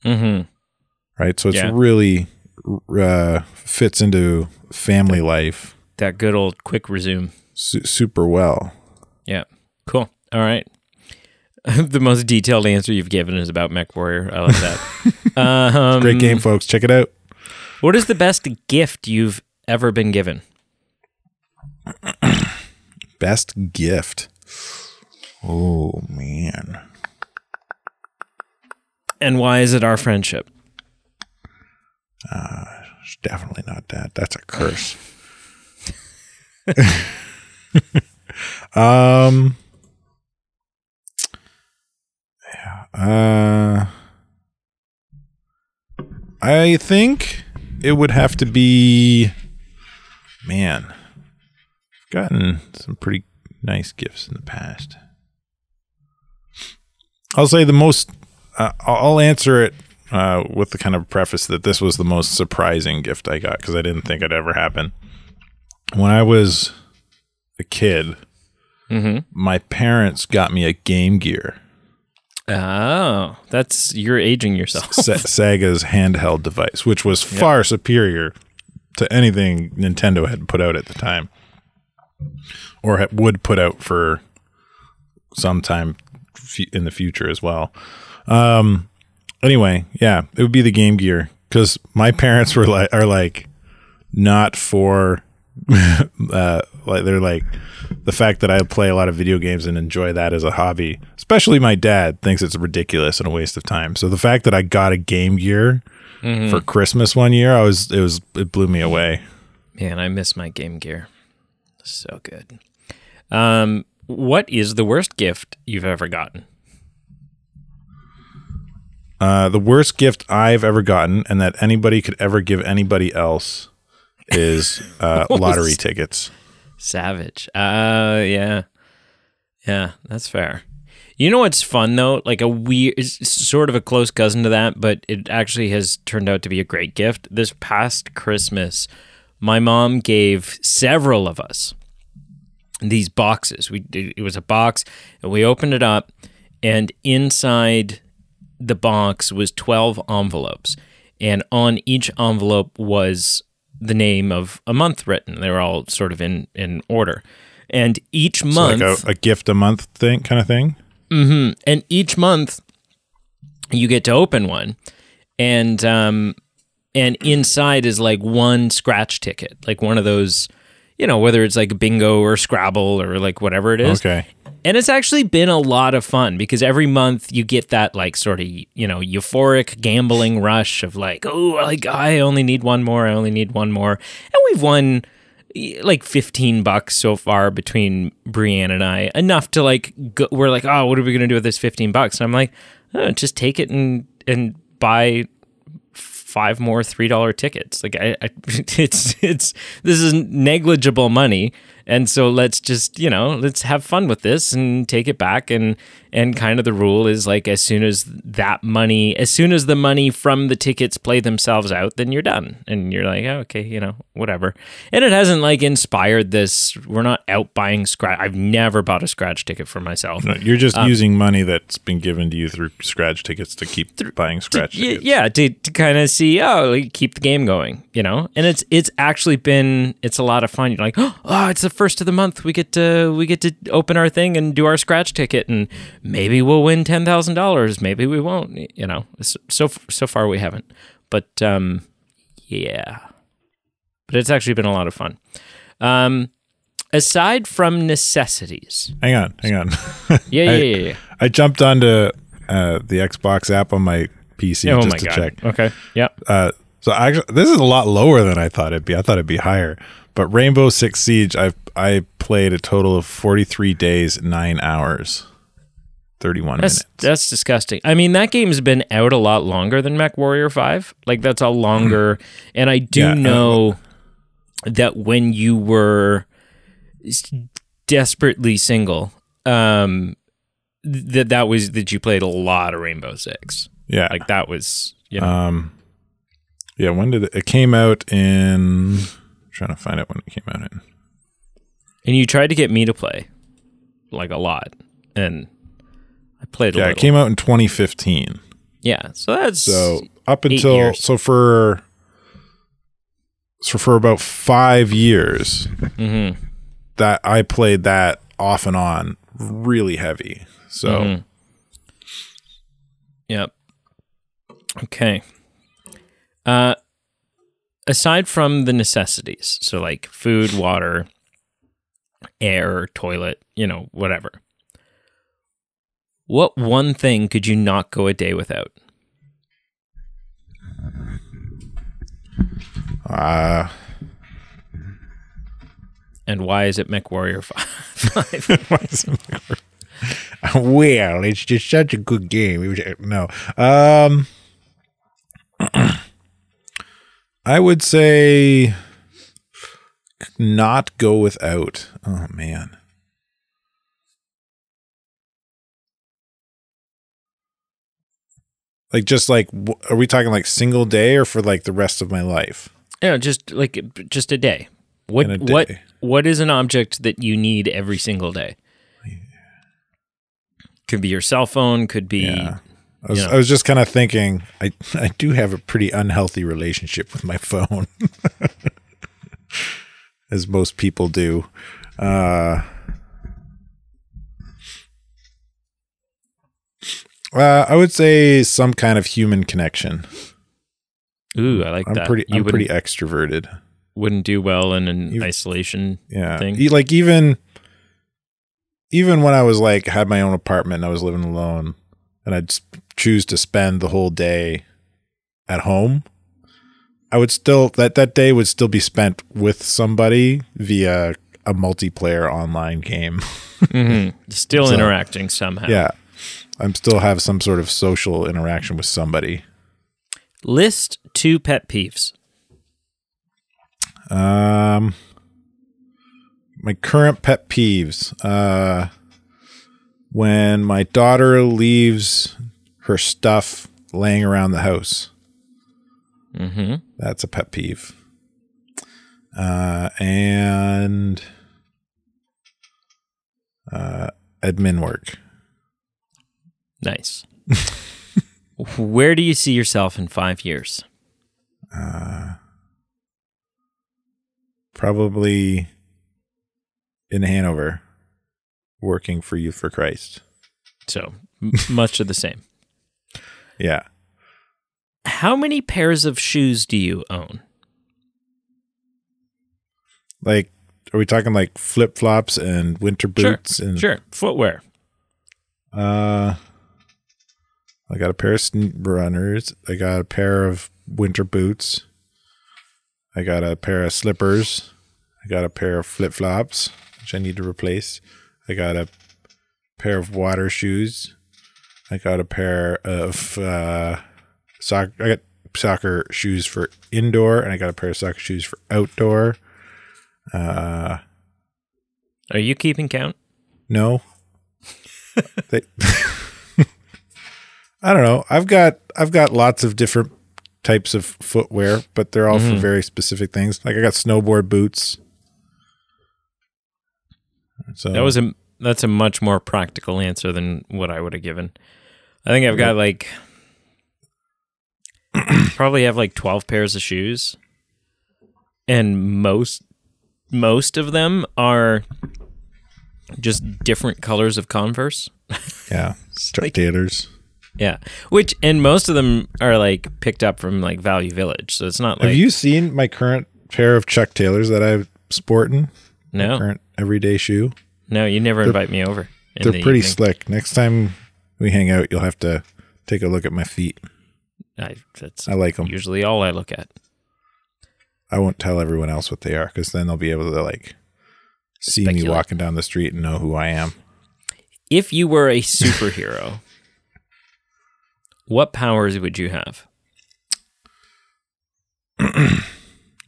Speaker 2: hmm
Speaker 1: Right. So it's
Speaker 2: Yeah.
Speaker 1: really uh, fits into family life
Speaker 2: That good old quick resume.
Speaker 1: su- super well.
Speaker 2: Yeah. Cool. All right. [LAUGHS] the most detailed answer you've given is about MechWarrior. I like that. [LAUGHS] um,
Speaker 1: Great game, folks. Check it out.
Speaker 2: What is the best gift you've ever been given? [CLEARS THROAT]
Speaker 1: Best gift. Oh man.
Speaker 2: And why is it our friendship?
Speaker 1: Uh, It's definitely not that. That's a curse. um yeah, uh I think it would have to be man. I've gotten some pretty nice gifts in the past. I'll say the most uh, I'll answer it uh, with the kind of preface that this was the most surprising gift I got because I didn't think it'd ever happen. When I was a kid,
Speaker 2: Mm-hmm.
Speaker 1: my parents got me a Game Gear,
Speaker 2: Oh, that's you're aging yourself.
Speaker 1: Sa- [LAUGHS] Sega's handheld device, which was far superior to anything Nintendo had put out at the time, or would put out for some time in the future as well. Um. Anyway, yeah, it would be the Game Gear because my parents were like are like not for [LAUGHS] uh like they're like the fact that I play a lot of video games and enjoy that as a hobby, especially my dad thinks it's ridiculous and a waste of time. So the fact that I got a Game Gear for Christmas one year, I was it was it blew me away.
Speaker 2: Man, I miss my Game Gear. So good. Um, what is the worst gift you've ever gotten?
Speaker 1: Uh, the worst gift I've ever gotten and that anybody could ever give anybody else is [LAUGHS] uh, lottery tickets.
Speaker 2: Savage. Uh, yeah, yeah, that's fair. You know what's fun though? Like a weird, sort of a close cousin to that, but it actually has turned out to be a great gift. This past Christmas, my mom gave several of us these boxes. We it was a box, and we opened it up, and inside the box was twelve envelopes, and on each envelope was the name of a month written. They were all sort of in in order, and each
Speaker 1: So
Speaker 2: month
Speaker 1: like a, a gift a month thing kind of thing. Mm-hmm.
Speaker 2: and each month you get to open one and um and inside is like one scratch ticket like one of those you know whether it's like bingo or scrabble or like whatever it is.
Speaker 1: Okay.
Speaker 2: and it's actually been a lot of fun because every month you get that like sort of you know euphoric gambling rush of like oh like I only need one more I only need one more. And we've won like 15 bucks so far between Brienne and I enough to like go, we're like oh what are we going to do with this 15 bucks? And I'm like oh, just take it and and buy five more three dollar tickets. Like I, I, [LAUGHS] it's it's this is negligible money, and so let's just you know let's have fun with this and take it back. And and kind of the rule is like as soon as that money, as soon as the money from the tickets play themselves out, then you're done, and you're like oh, okay, you know whatever. And it hasn't like inspired this. We're not out buying scratch. I've never bought a scratch ticket for myself.
Speaker 1: No, You're just um, using money that's been given to you through scratch tickets to keep buying scratch
Speaker 2: Y-
Speaker 1: tickets.
Speaker 2: yeah to, to kind of see oh like, keep the game going you know and it's it's actually been it's a lot of fun you're like [GASPS] oh it's the first of the month we get to we get to open our thing and do our scratch ticket and maybe we'll win $10,000 maybe we won't you know so so so far we haven't but um yeah but it's actually been a lot of fun um aside from necessities
Speaker 1: Hang on, hang on. [LAUGHS]
Speaker 2: yeah yeah
Speaker 1: I-
Speaker 2: yeah, yeah.
Speaker 1: I jumped onto uh, the Xbox app on my PC
Speaker 2: oh
Speaker 1: just
Speaker 2: my
Speaker 1: to
Speaker 2: god
Speaker 1: check.
Speaker 2: okay yeah
Speaker 1: Uh, so actually, this is a lot lower than I thought it'd be. I thought it'd be higher. But Rainbow Six Siege, I I played a total of forty three days, nine hours, thirty one minutes.
Speaker 2: that's disgusting. I mean, that game's been out a lot longer than MechWarrior Five. Like that's a longer. and I do
Speaker 1: Yeah,
Speaker 2: know that when you were desperately single, um, that that was that you played a lot of Rainbow Six.
Speaker 1: Yeah.
Speaker 2: Like that was you know
Speaker 1: um. Yeah. When did it? It came out in. Trying to find out when it came out in.
Speaker 2: and you tried to get me to play like a lot, and I played a
Speaker 1: Yeah,
Speaker 2: little.
Speaker 1: it came out in 2015.
Speaker 2: yeah, so that's
Speaker 1: So up until so for so for about five years
Speaker 2: Mhm.
Speaker 1: that I played that off and on really heavy. So
Speaker 2: Mhm. Yep. Okay. Uh aside from the necessities, so like food, water, air, toilet, you know, whatever. What one thing could you not go a day without?
Speaker 1: uh
Speaker 2: And why is it MechWarrior 5?
Speaker 1: well, it's just such a good game. No. Um [CLEARS THROAT] I would say not go without. Oh man. Like just like are we talking like single day or for like the rest of my life?
Speaker 2: yeah, just like just a day. What
Speaker 1: a
Speaker 2: what what is an object that you need every single day? Could be your cell phone, could be
Speaker 1: Yeah. I was. I was just kind of thinking I [LAUGHS] I do have a pretty unhealthy relationship with my [LAUGHS] phone. [LAUGHS] as most people do. Uh, uh, I would say some kind of human connection.
Speaker 2: Ooh, I like
Speaker 1: I'm
Speaker 2: that.
Speaker 1: pretty.
Speaker 2: you
Speaker 1: I'm pretty extroverted.
Speaker 2: wouldn't do well in an
Speaker 1: You-
Speaker 2: isolation
Speaker 1: Yeah.
Speaker 2: thing.
Speaker 1: Like even even when I was like had my own apartment and I was living alone and I'd choose to spend the whole day at home, I would still that that day would still be spent with somebody via a multiplayer online game. [LAUGHS]
Speaker 2: Mhm. Still
Speaker 1: So-
Speaker 2: interacting somehow.
Speaker 1: yeah. I'm still have some sort of social interaction with somebody.
Speaker 2: List two pet peeves.
Speaker 1: Um, my current pet peeves. Uh, when my daughter leaves her stuff laying around the house,
Speaker 2: Mm-hmm.
Speaker 1: that's a pet peeve. Uh, and uh, admin work.
Speaker 2: Nice. Where do you see yourself in five years?
Speaker 1: Uh, probably in Hanover, working for Youth for Christ.
Speaker 2: So much of the same.
Speaker 1: Yeah.
Speaker 2: How many pairs of shoes do you own?
Speaker 1: Like, are we talking like flip flops and winter
Speaker 2: Sure,
Speaker 1: boots? And
Speaker 2: Sure. Footwear.
Speaker 1: uh, I got a pair of runners. I got a pair of winter boots. I got a pair of slippers. I got a pair of flip flops, which I need to replace. I got a pair of water shoes. I got a pair of uh, sock. I got soccer shoes for indoor, and I got a pair of soccer shoes for outdoor. Uh,
Speaker 2: Are you keeping count?
Speaker 1: no. [LAUGHS] they, [LAUGHS] I don't know. I've got I've got lots of different types of footwear, but they're all for
Speaker 2: Mhm.
Speaker 1: very specific things. Like I got snowboard boots. So
Speaker 2: That was a that's a much more practical answer than what I would have given. I think I've got like [CLEARS THROAT] probably have like 12 pairs of shoes and most most of them are just different colors of Converse. [LAUGHS]
Speaker 1: yeah. Chuck Taylors.
Speaker 2: Yeah. Which and most of them are like picked up from like Value Village. So it's not like
Speaker 1: Have you seen my current pair of Chuck Taylors that I'm sporting?
Speaker 2: No.
Speaker 1: Current everyday shoe.
Speaker 2: No, you never invite me over.
Speaker 1: They're
Speaker 2: the
Speaker 1: pretty
Speaker 2: evening.
Speaker 1: slick. Next time we hang out, you'll have to take a look at my feet.
Speaker 2: I, that's
Speaker 1: I like them.
Speaker 2: usually all I look at.
Speaker 1: I won't tell everyone else what they are because then they'll be able to like see me walking down the street and know who I am.
Speaker 2: If you were a superhero, [LAUGHS] what powers would you have? [CLEARS THROAT]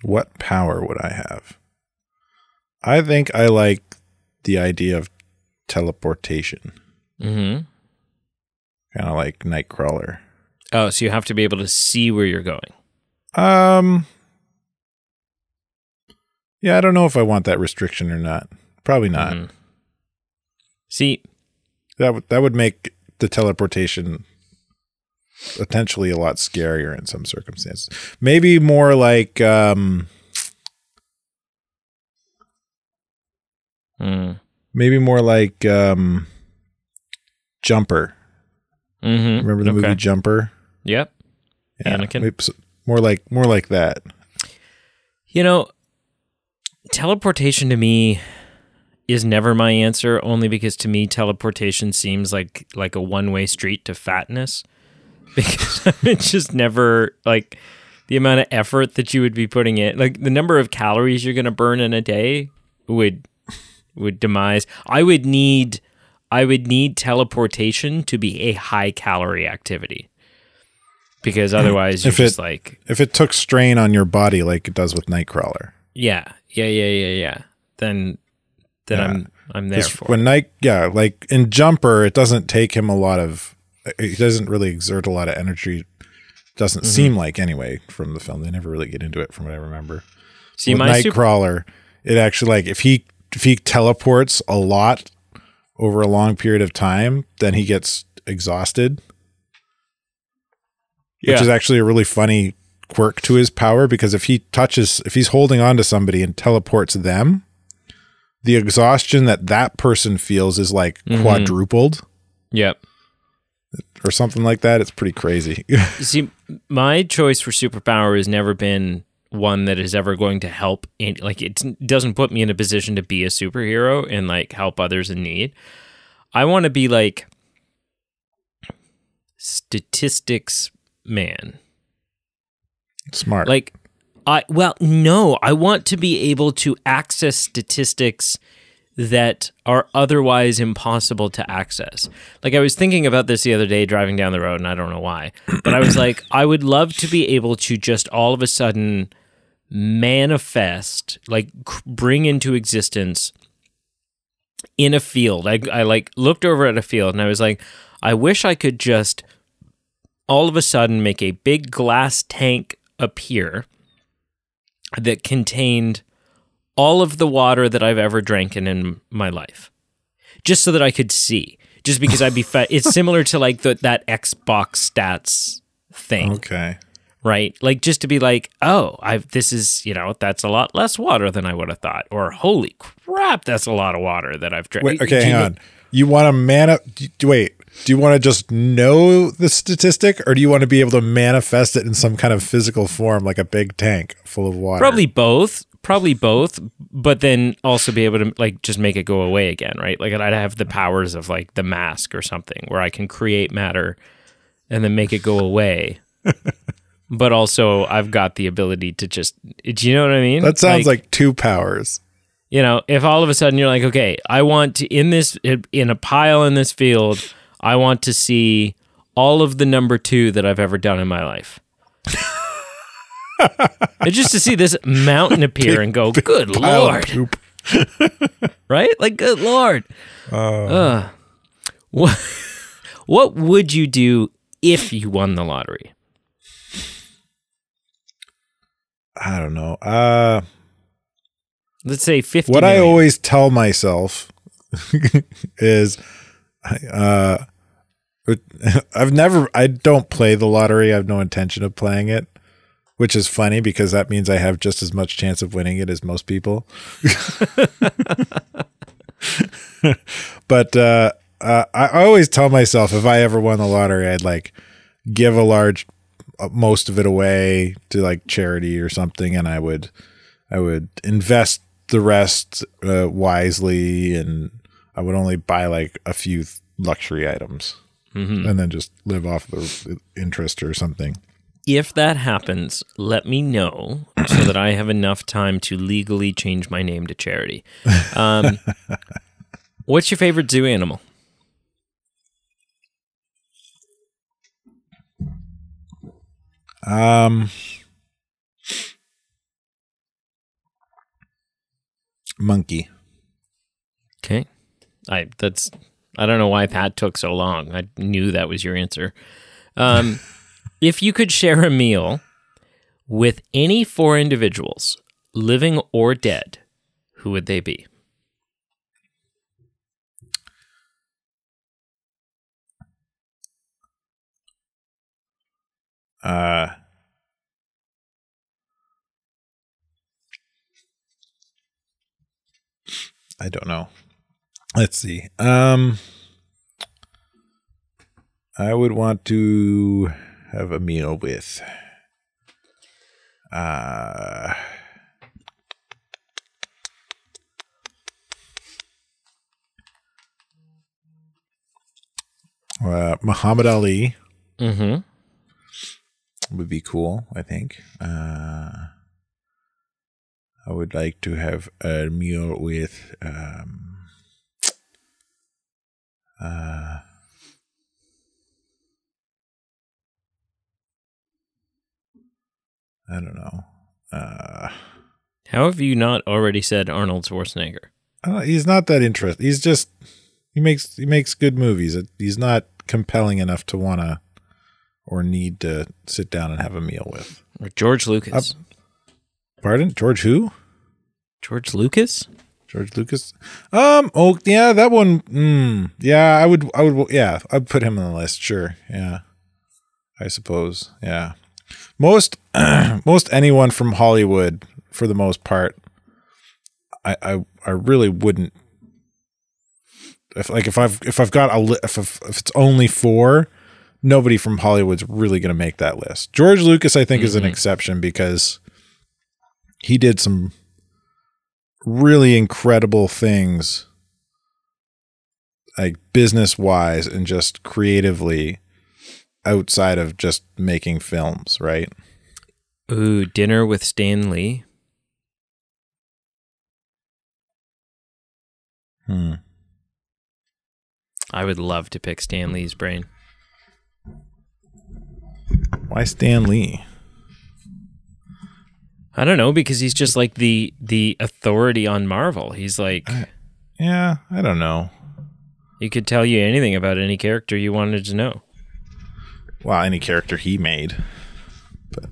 Speaker 1: What power would I have? I think I like the idea of teleportation,
Speaker 2: Mm-hmm.
Speaker 1: Kind of like Nightcrawler.
Speaker 2: Oh, so you have to be able to see where you're going.
Speaker 1: Um, yeah, I don't know if I want that restriction or not. Probably not.
Speaker 2: Mhm. See,
Speaker 1: That would that would make the teleportation potentially a lot scarier in some circumstances. Maybe more like um
Speaker 2: mm,
Speaker 1: maybe more like um Jumper.
Speaker 2: Mm-hmm.
Speaker 1: Remember the movie Jumper?
Speaker 2: Yep. Anakin.
Speaker 1: maybe s- More like more like that.
Speaker 2: You know, teleportation to me is never my answer only because to me teleportation seems like like a one-way street to fatness [LAUGHS] because [LAUGHS] it's just never like the amount of effort that you would be putting in like the number of calories you're going to burn in a day would would demise I would need I would need teleportation to be a high calorie activity because otherwise you're
Speaker 1: If it-
Speaker 2: just like
Speaker 1: If it took strain on your body like it does with Nightcrawler.
Speaker 2: Yeah, yeah, yeah, yeah, yeah. Then, then
Speaker 1: Yeah.
Speaker 2: I'm I'm there for.
Speaker 1: when
Speaker 2: it.
Speaker 1: Night yeah, like in Jumper, it doesn't take him a lot of he doesn't really exert a lot of energy. Doesn't
Speaker 2: Mm-hmm.
Speaker 1: seem like anyway from the film. They never really get into it from what I remember.
Speaker 2: See,
Speaker 1: with
Speaker 2: my super,
Speaker 1: Nightcrawler, it actually like if he if he teleports a lot over a long period of time, then he gets exhausted.
Speaker 2: yeah,
Speaker 1: Which is actually a really funny quirk to his power because if he touches, if he's holding on to somebody and teleports them, the exhaustion that that person feels is like mm-hmm. quadrupled
Speaker 2: Yep.
Speaker 1: or something like that. It's pretty crazy. [LAUGHS]
Speaker 2: See, my choice for superpower has never been one that is ever going to help. In, like, it doesn't put me in a position to be a superhero and like help others in need. I want to be like statistics man.
Speaker 1: Smart.
Speaker 2: Like, I well, no, I want to be able to access statistics that are otherwise impossible to access. Like I was thinking about this the other day driving down the road and I don't know why. But I was like I would love to be able to just all of a sudden manifest like bring into existence in a field. I I like looked over at a field and I was like I wish I could just all of a sudden make a big glass tank appear that contained all of the water that I've ever drank in, in my life, just so that I could see. Just because I'd be [LAUGHS] fat. It's similar to like the, that Xbox stats thing,
Speaker 1: okay.
Speaker 2: Right? Like just to be like, oh, I've this is you know that's a lot less water than I would have thought, or holy crap, that's a lot of water that I've drank.
Speaker 1: Wait, okay, hang on. You want to man up? wait, do you want to just know the statistic or do you want to be able to manifest it in some kind of physical form like a big tank full of water?
Speaker 2: Probably both. Probably both, but then also be able to like just make it go away again, right? Like I'd have the powers of like the mask or something where I can create matter and then make it go away. [LAUGHS] but also I've got the ability to just do you know what I mean?
Speaker 1: That sounds like, two powers.
Speaker 2: you know, if all of a sudden you're like, okay, I want to in this in a pile in this field, I want to see all of the number 2 that I've ever done in my life. [LAUGHS] Just to see this mountain appear and go, good lord, [LAUGHS] right? Like, good lord. Uh, what, [LAUGHS] what would you do if you won the lottery?
Speaker 1: I don't know. Uh
Speaker 2: Let's say 50
Speaker 1: what I always tell myself [LAUGHS] is uh I've never I don't play the lottery. I have no intention of playing it, which is funny because that means I have just as much chance of winning it as most people. [LAUGHS] but uh, uh I always tell myself if I ever won the lottery, I'd like give a large most of it away to like charity or something and I would I would invest the rest uh, wisely, and I would only buy like a few luxury items, and then just live off the interest or something.
Speaker 2: If that happens, let me know so that I have enough time to legally change my name to charity. Um, [LAUGHS] what's your favorite zoo animal?
Speaker 1: Um, monkey.
Speaker 2: Okay. I that's I don't know why that took so long. I knew that was your answer. Um, [LAUGHS] if you could share a meal with any four individuals, living or dead, who would they be?
Speaker 1: Uh, I don't know. Let's see. Um, I would want to have a meal with. Uh, uh, Muhammad Ali
Speaker 2: Mm-hmm.
Speaker 1: Would be cool. I think. Uh, I would like to have a meal with. Um, uh, I don't know. Uh,
Speaker 2: How have you not already said Arnold Schwarzenegger?
Speaker 1: I he's not that interesting. He's just he makes he makes good movies. He's not compelling enough to want to or need to sit down and have a meal with.
Speaker 2: Or George Lucas?
Speaker 1: Pardon, George who?
Speaker 2: George Lucas?
Speaker 1: George Lucas. Um. Oh, yeah. That one. Mm, yeah. I would. I would. Yeah. I'd put him on the list. Sure. Yeah. I suppose. Yeah. most [CLEARS THROAT] most anyone from Hollywood, for the most part, I I, I really wouldn't. If like if I've if I've got a li- if if, if it's only four, nobody from Hollywood's really going to make that list. George Lucas, I think, is an exception because he did some really incredible things, like business wise and just creatively, outside of just making films. Right?
Speaker 2: Ooh, dinner with Stan Lee.
Speaker 1: Hmm.
Speaker 2: I would love to pick Stan Lee's brain.
Speaker 1: Why Stan Lee?
Speaker 2: I don't know because he's just like the the authority on Marvel. He's like
Speaker 1: Yeah, I don't know.
Speaker 2: he could tell you anything about any character you wanted to know.
Speaker 1: Well, any character he made, but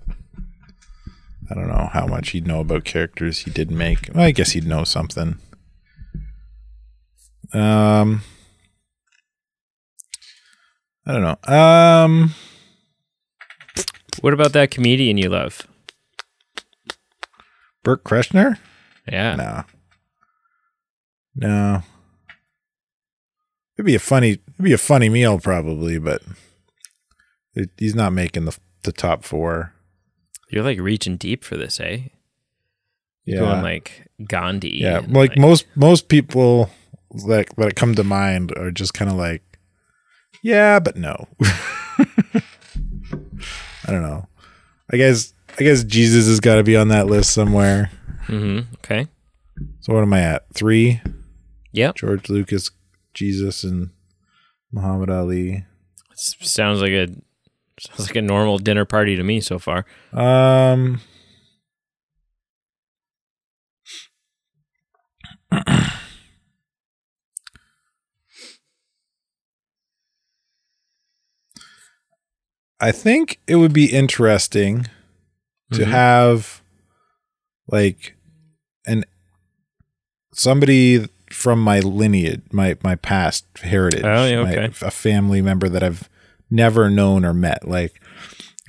Speaker 1: I don't know how much he'd know about characters he did make. Well, I guess he'd know something. Um, I don't know. Um,
Speaker 2: What about that comedian you love?
Speaker 1: Bert Kreischer?
Speaker 2: Yeah.
Speaker 1: No, no. It'd be a funny, it'd be a funny meal probably, but it, he's not making the the top four.
Speaker 2: You're like reaching deep for this, eh?
Speaker 1: Yeah,
Speaker 2: Going like Gandhi.
Speaker 1: Yeah,
Speaker 2: and,
Speaker 1: like, most most people that that come to mind are just kind of like, yeah, but no. [LAUGHS] I don't know. I guess I guess Jesus has got to be on that list somewhere.
Speaker 2: Mhm, Okay.
Speaker 1: So what am I at? Three.
Speaker 2: Yep.
Speaker 1: George Lucas, Jesus, and Muhammad Ali.
Speaker 2: S- Sounds like a sounds like a normal dinner party to me so far.
Speaker 1: Um. [CLEARS THROAT] I think it would be interesting to
Speaker 2: Mhm.
Speaker 1: have like an somebody from my lineage, my my past heritage,
Speaker 2: Oh, yeah,
Speaker 1: my- a family member that I've never known or met, like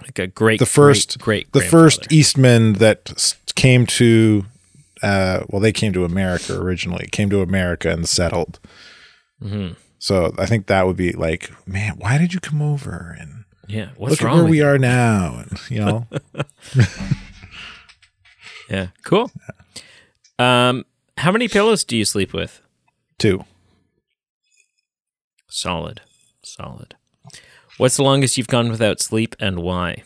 Speaker 2: Like a great
Speaker 1: the first
Speaker 2: great,
Speaker 1: the first. Eastmen that came to uh well they came to America originally came to America and settled
Speaker 2: Mhm.
Speaker 1: so I think that would be like man why did you come over and
Speaker 2: Yeah. What's
Speaker 1: look at where we
Speaker 2: you?
Speaker 1: are now and you know [LAUGHS]
Speaker 2: Yeah. Cool. Um, how many pillows do you sleep with?
Speaker 1: two
Speaker 2: Solid. Solid. What's the longest you've gone without sleep and why?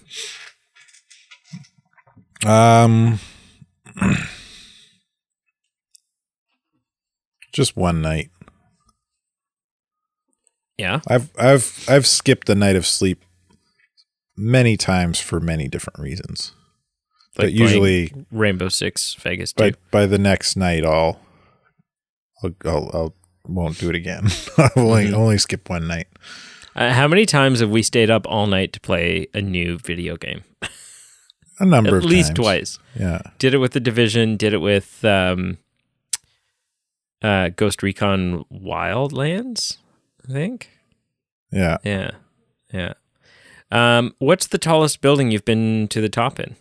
Speaker 1: um [CLEARS THROAT] just one night
Speaker 2: Yeah.
Speaker 1: I've I've I've skipped a night of sleep many times for many different reasons but usually
Speaker 2: Rainbow Six Vegas 2.
Speaker 1: by by the next night I'll I'll I'll, I'll won't do it again. [LAUGHS] I'll only
Speaker 2: Mm-hmm.
Speaker 1: only skip one night.
Speaker 2: Uh, how many times have we stayed up all night to play a new video game? [LAUGHS]
Speaker 1: A number
Speaker 2: At least
Speaker 1: times.
Speaker 2: twice.
Speaker 1: Yeah.
Speaker 2: Did it with the Division. Did it with um, uh, Ghost Recon Wildlands. I think.
Speaker 1: Yeah.
Speaker 2: Yeah, yeah. Um, what's the tallest building you've been to the top in?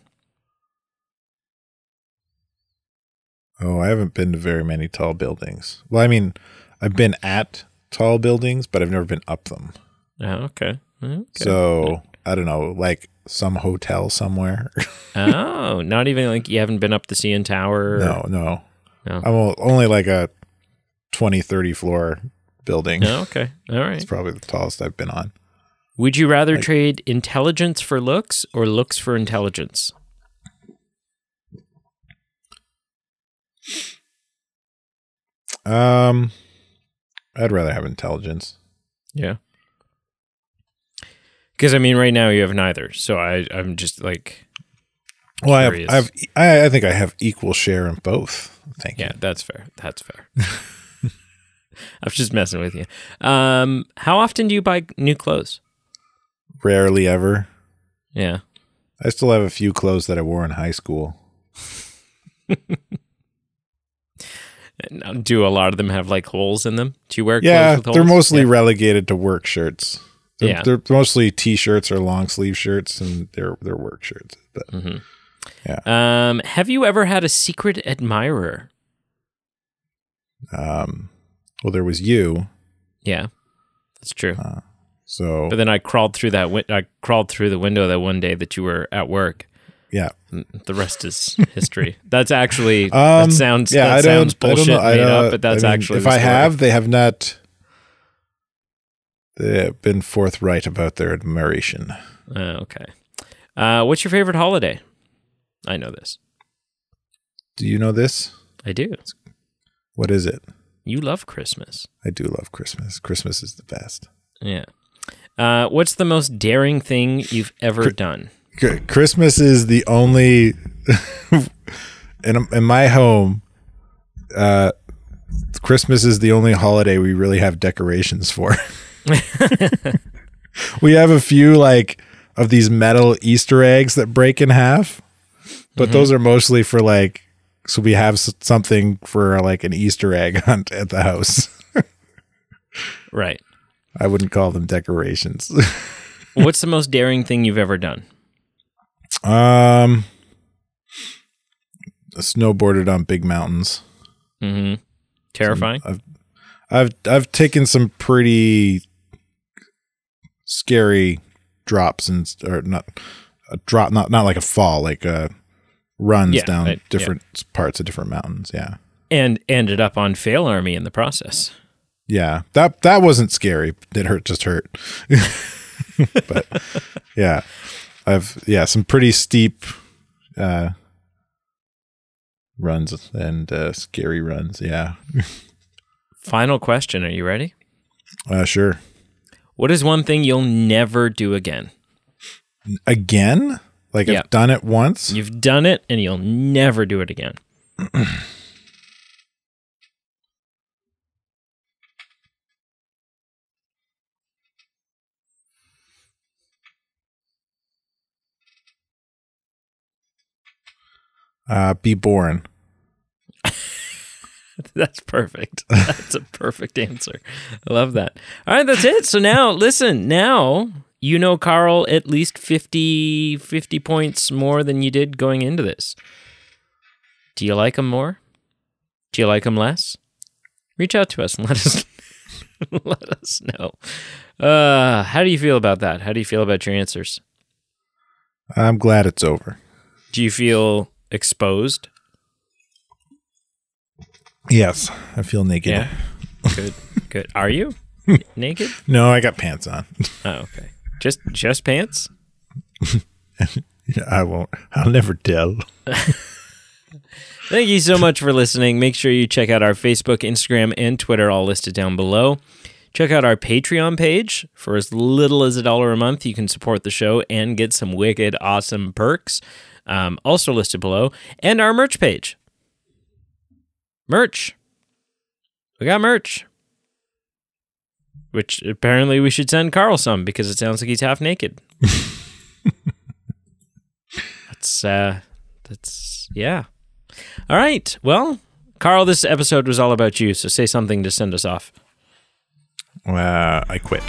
Speaker 1: Oh, I haven't been to very many tall buildings. Well, I mean, I've been at tall buildings, but I've never been up them.
Speaker 2: Oh, okay. okay.
Speaker 1: So I don't know, like some hotel somewhere. [LAUGHS]
Speaker 2: oh, not even like you haven't been up the CN Tower. or-
Speaker 1: no, no.
Speaker 2: No.
Speaker 1: I'm only like a 20, 30 floor building.
Speaker 2: No, okay. All right.
Speaker 1: It's probably the tallest I've been on.
Speaker 2: Would you rather trade intelligence for looks or looks for intelligence?
Speaker 1: Um, I'd rather have intelligence.
Speaker 2: Yeah. Because I mean, right now you have neither, so I I'm just like,
Speaker 1: Well, I have, I have, I, I think I have equal share in both. Thank
Speaker 2: yeah,
Speaker 1: you.
Speaker 2: Yeah, that's fair. That's fair. [LAUGHS] I was just messing with you. Um, how often do you buy new clothes?
Speaker 1: Rarely ever.
Speaker 2: Yeah.
Speaker 1: I still have a few clothes that I wore in high school. [LAUGHS]
Speaker 2: Uh, Do a lot of them have like holes in them? Do you wear clothes
Speaker 1: Yeah,
Speaker 2: with holes?
Speaker 1: they're mostly
Speaker 2: Yeah.
Speaker 1: relegated to work shirts. They're,
Speaker 2: Yeah.
Speaker 1: they're mostly t-shirts or long sleeve shirts, and they're they're work shirts. But
Speaker 2: Mm-hmm. yeah. Um, have you ever had a secret admirer?
Speaker 1: um, well, there was you,
Speaker 2: Yeah, that's true.
Speaker 1: So
Speaker 2: but then I crawled through that. Win- I crawled through the window that one day that you were at work.
Speaker 1: yeah.
Speaker 2: The rest is history. [LAUGHS] that's actually
Speaker 1: Um,
Speaker 2: that sounds
Speaker 1: yeah,
Speaker 2: that
Speaker 1: I
Speaker 2: sounds bullshit
Speaker 1: I don't know. I
Speaker 2: made up, but that's
Speaker 1: I mean,
Speaker 2: actually
Speaker 1: if I have, they have not. They have been forthright about their admiration.
Speaker 2: Uh, okay. Uh, what's your favorite holiday? I know this.
Speaker 1: Do you know this?
Speaker 2: I do.
Speaker 1: What is it?
Speaker 2: You love Christmas.
Speaker 1: I do love Christmas. Christmas is the best.
Speaker 2: Yeah. Uh, what's the most daring thing you've ever done?
Speaker 1: Christmas is the only [LAUGHS] in in my home. Uh, Christmas is the only holiday we really have decorations for. [LAUGHS] we have a few like of these metal Easter eggs that break in half, but those are mostly for like so we have something for like an Easter egg [LAUGHS] hunt at the house.
Speaker 2: Right.
Speaker 1: I wouldn't call them decorations. [LAUGHS]
Speaker 2: What's the most daring thing you've ever done?
Speaker 1: um, snowboarded on big mountains.
Speaker 2: Mm-hmm. Terrifying.
Speaker 1: I've I've I've taken some pretty scary drops and or not a drop not not like a fall like uh runs
Speaker 2: Yeah,
Speaker 1: down
Speaker 2: yeah.
Speaker 1: different parts of different mountains yeah
Speaker 2: And ended up on Fail Army in the process.
Speaker 1: Yeah that that wasn't scary it hurt just hurt [LAUGHS] but yeah I've yeah some pretty steep uh runs and uh scary runs yeah
Speaker 2: Final question. Are you ready?
Speaker 1: uh sure
Speaker 2: What is one thing you'll never do again?
Speaker 1: again like
Speaker 2: Yeah.
Speaker 1: I've done it once
Speaker 2: You've done it and you'll never do it again. [CLEARS THROAT]
Speaker 1: uh be born [LAUGHS]
Speaker 2: That's perfect. [LAUGHS] That's a perfect answer. I love that. All right, that's it. So now, listen, now you know Carl at least 50, 50 points more than you did going into this. Do you like him more? Do you like him less? Reach out to us and [LAUGHS] let us let us know. Uh, how do you feel about that? How do you feel about your answers?
Speaker 1: I'm glad it's over.
Speaker 2: Do you feel exposed?
Speaker 1: Yes, I feel naked.
Speaker 2: Yeah. Good. Good. Are you [LAUGHS] naked?
Speaker 1: No, I got pants on.
Speaker 2: Oh, okay. Just just pants? [LAUGHS]
Speaker 1: I won't. I'll never tell. [LAUGHS]
Speaker 2: Thank you so much for listening. Make sure you check out our Facebook, Instagram, and Twitter, all listed down below. Check out our Patreon page. For as little as a dollar a month, you can support the show and get some wicked awesome perks, um, also listed below, and our merch page. Merch. We got merch. Which apparently we should send Carl some because it sounds like he's half naked. [LAUGHS] that's uh that's yeah. All right. Well, Carl, this episode was all about you, so say something to send us off.
Speaker 1: Uh, I quit.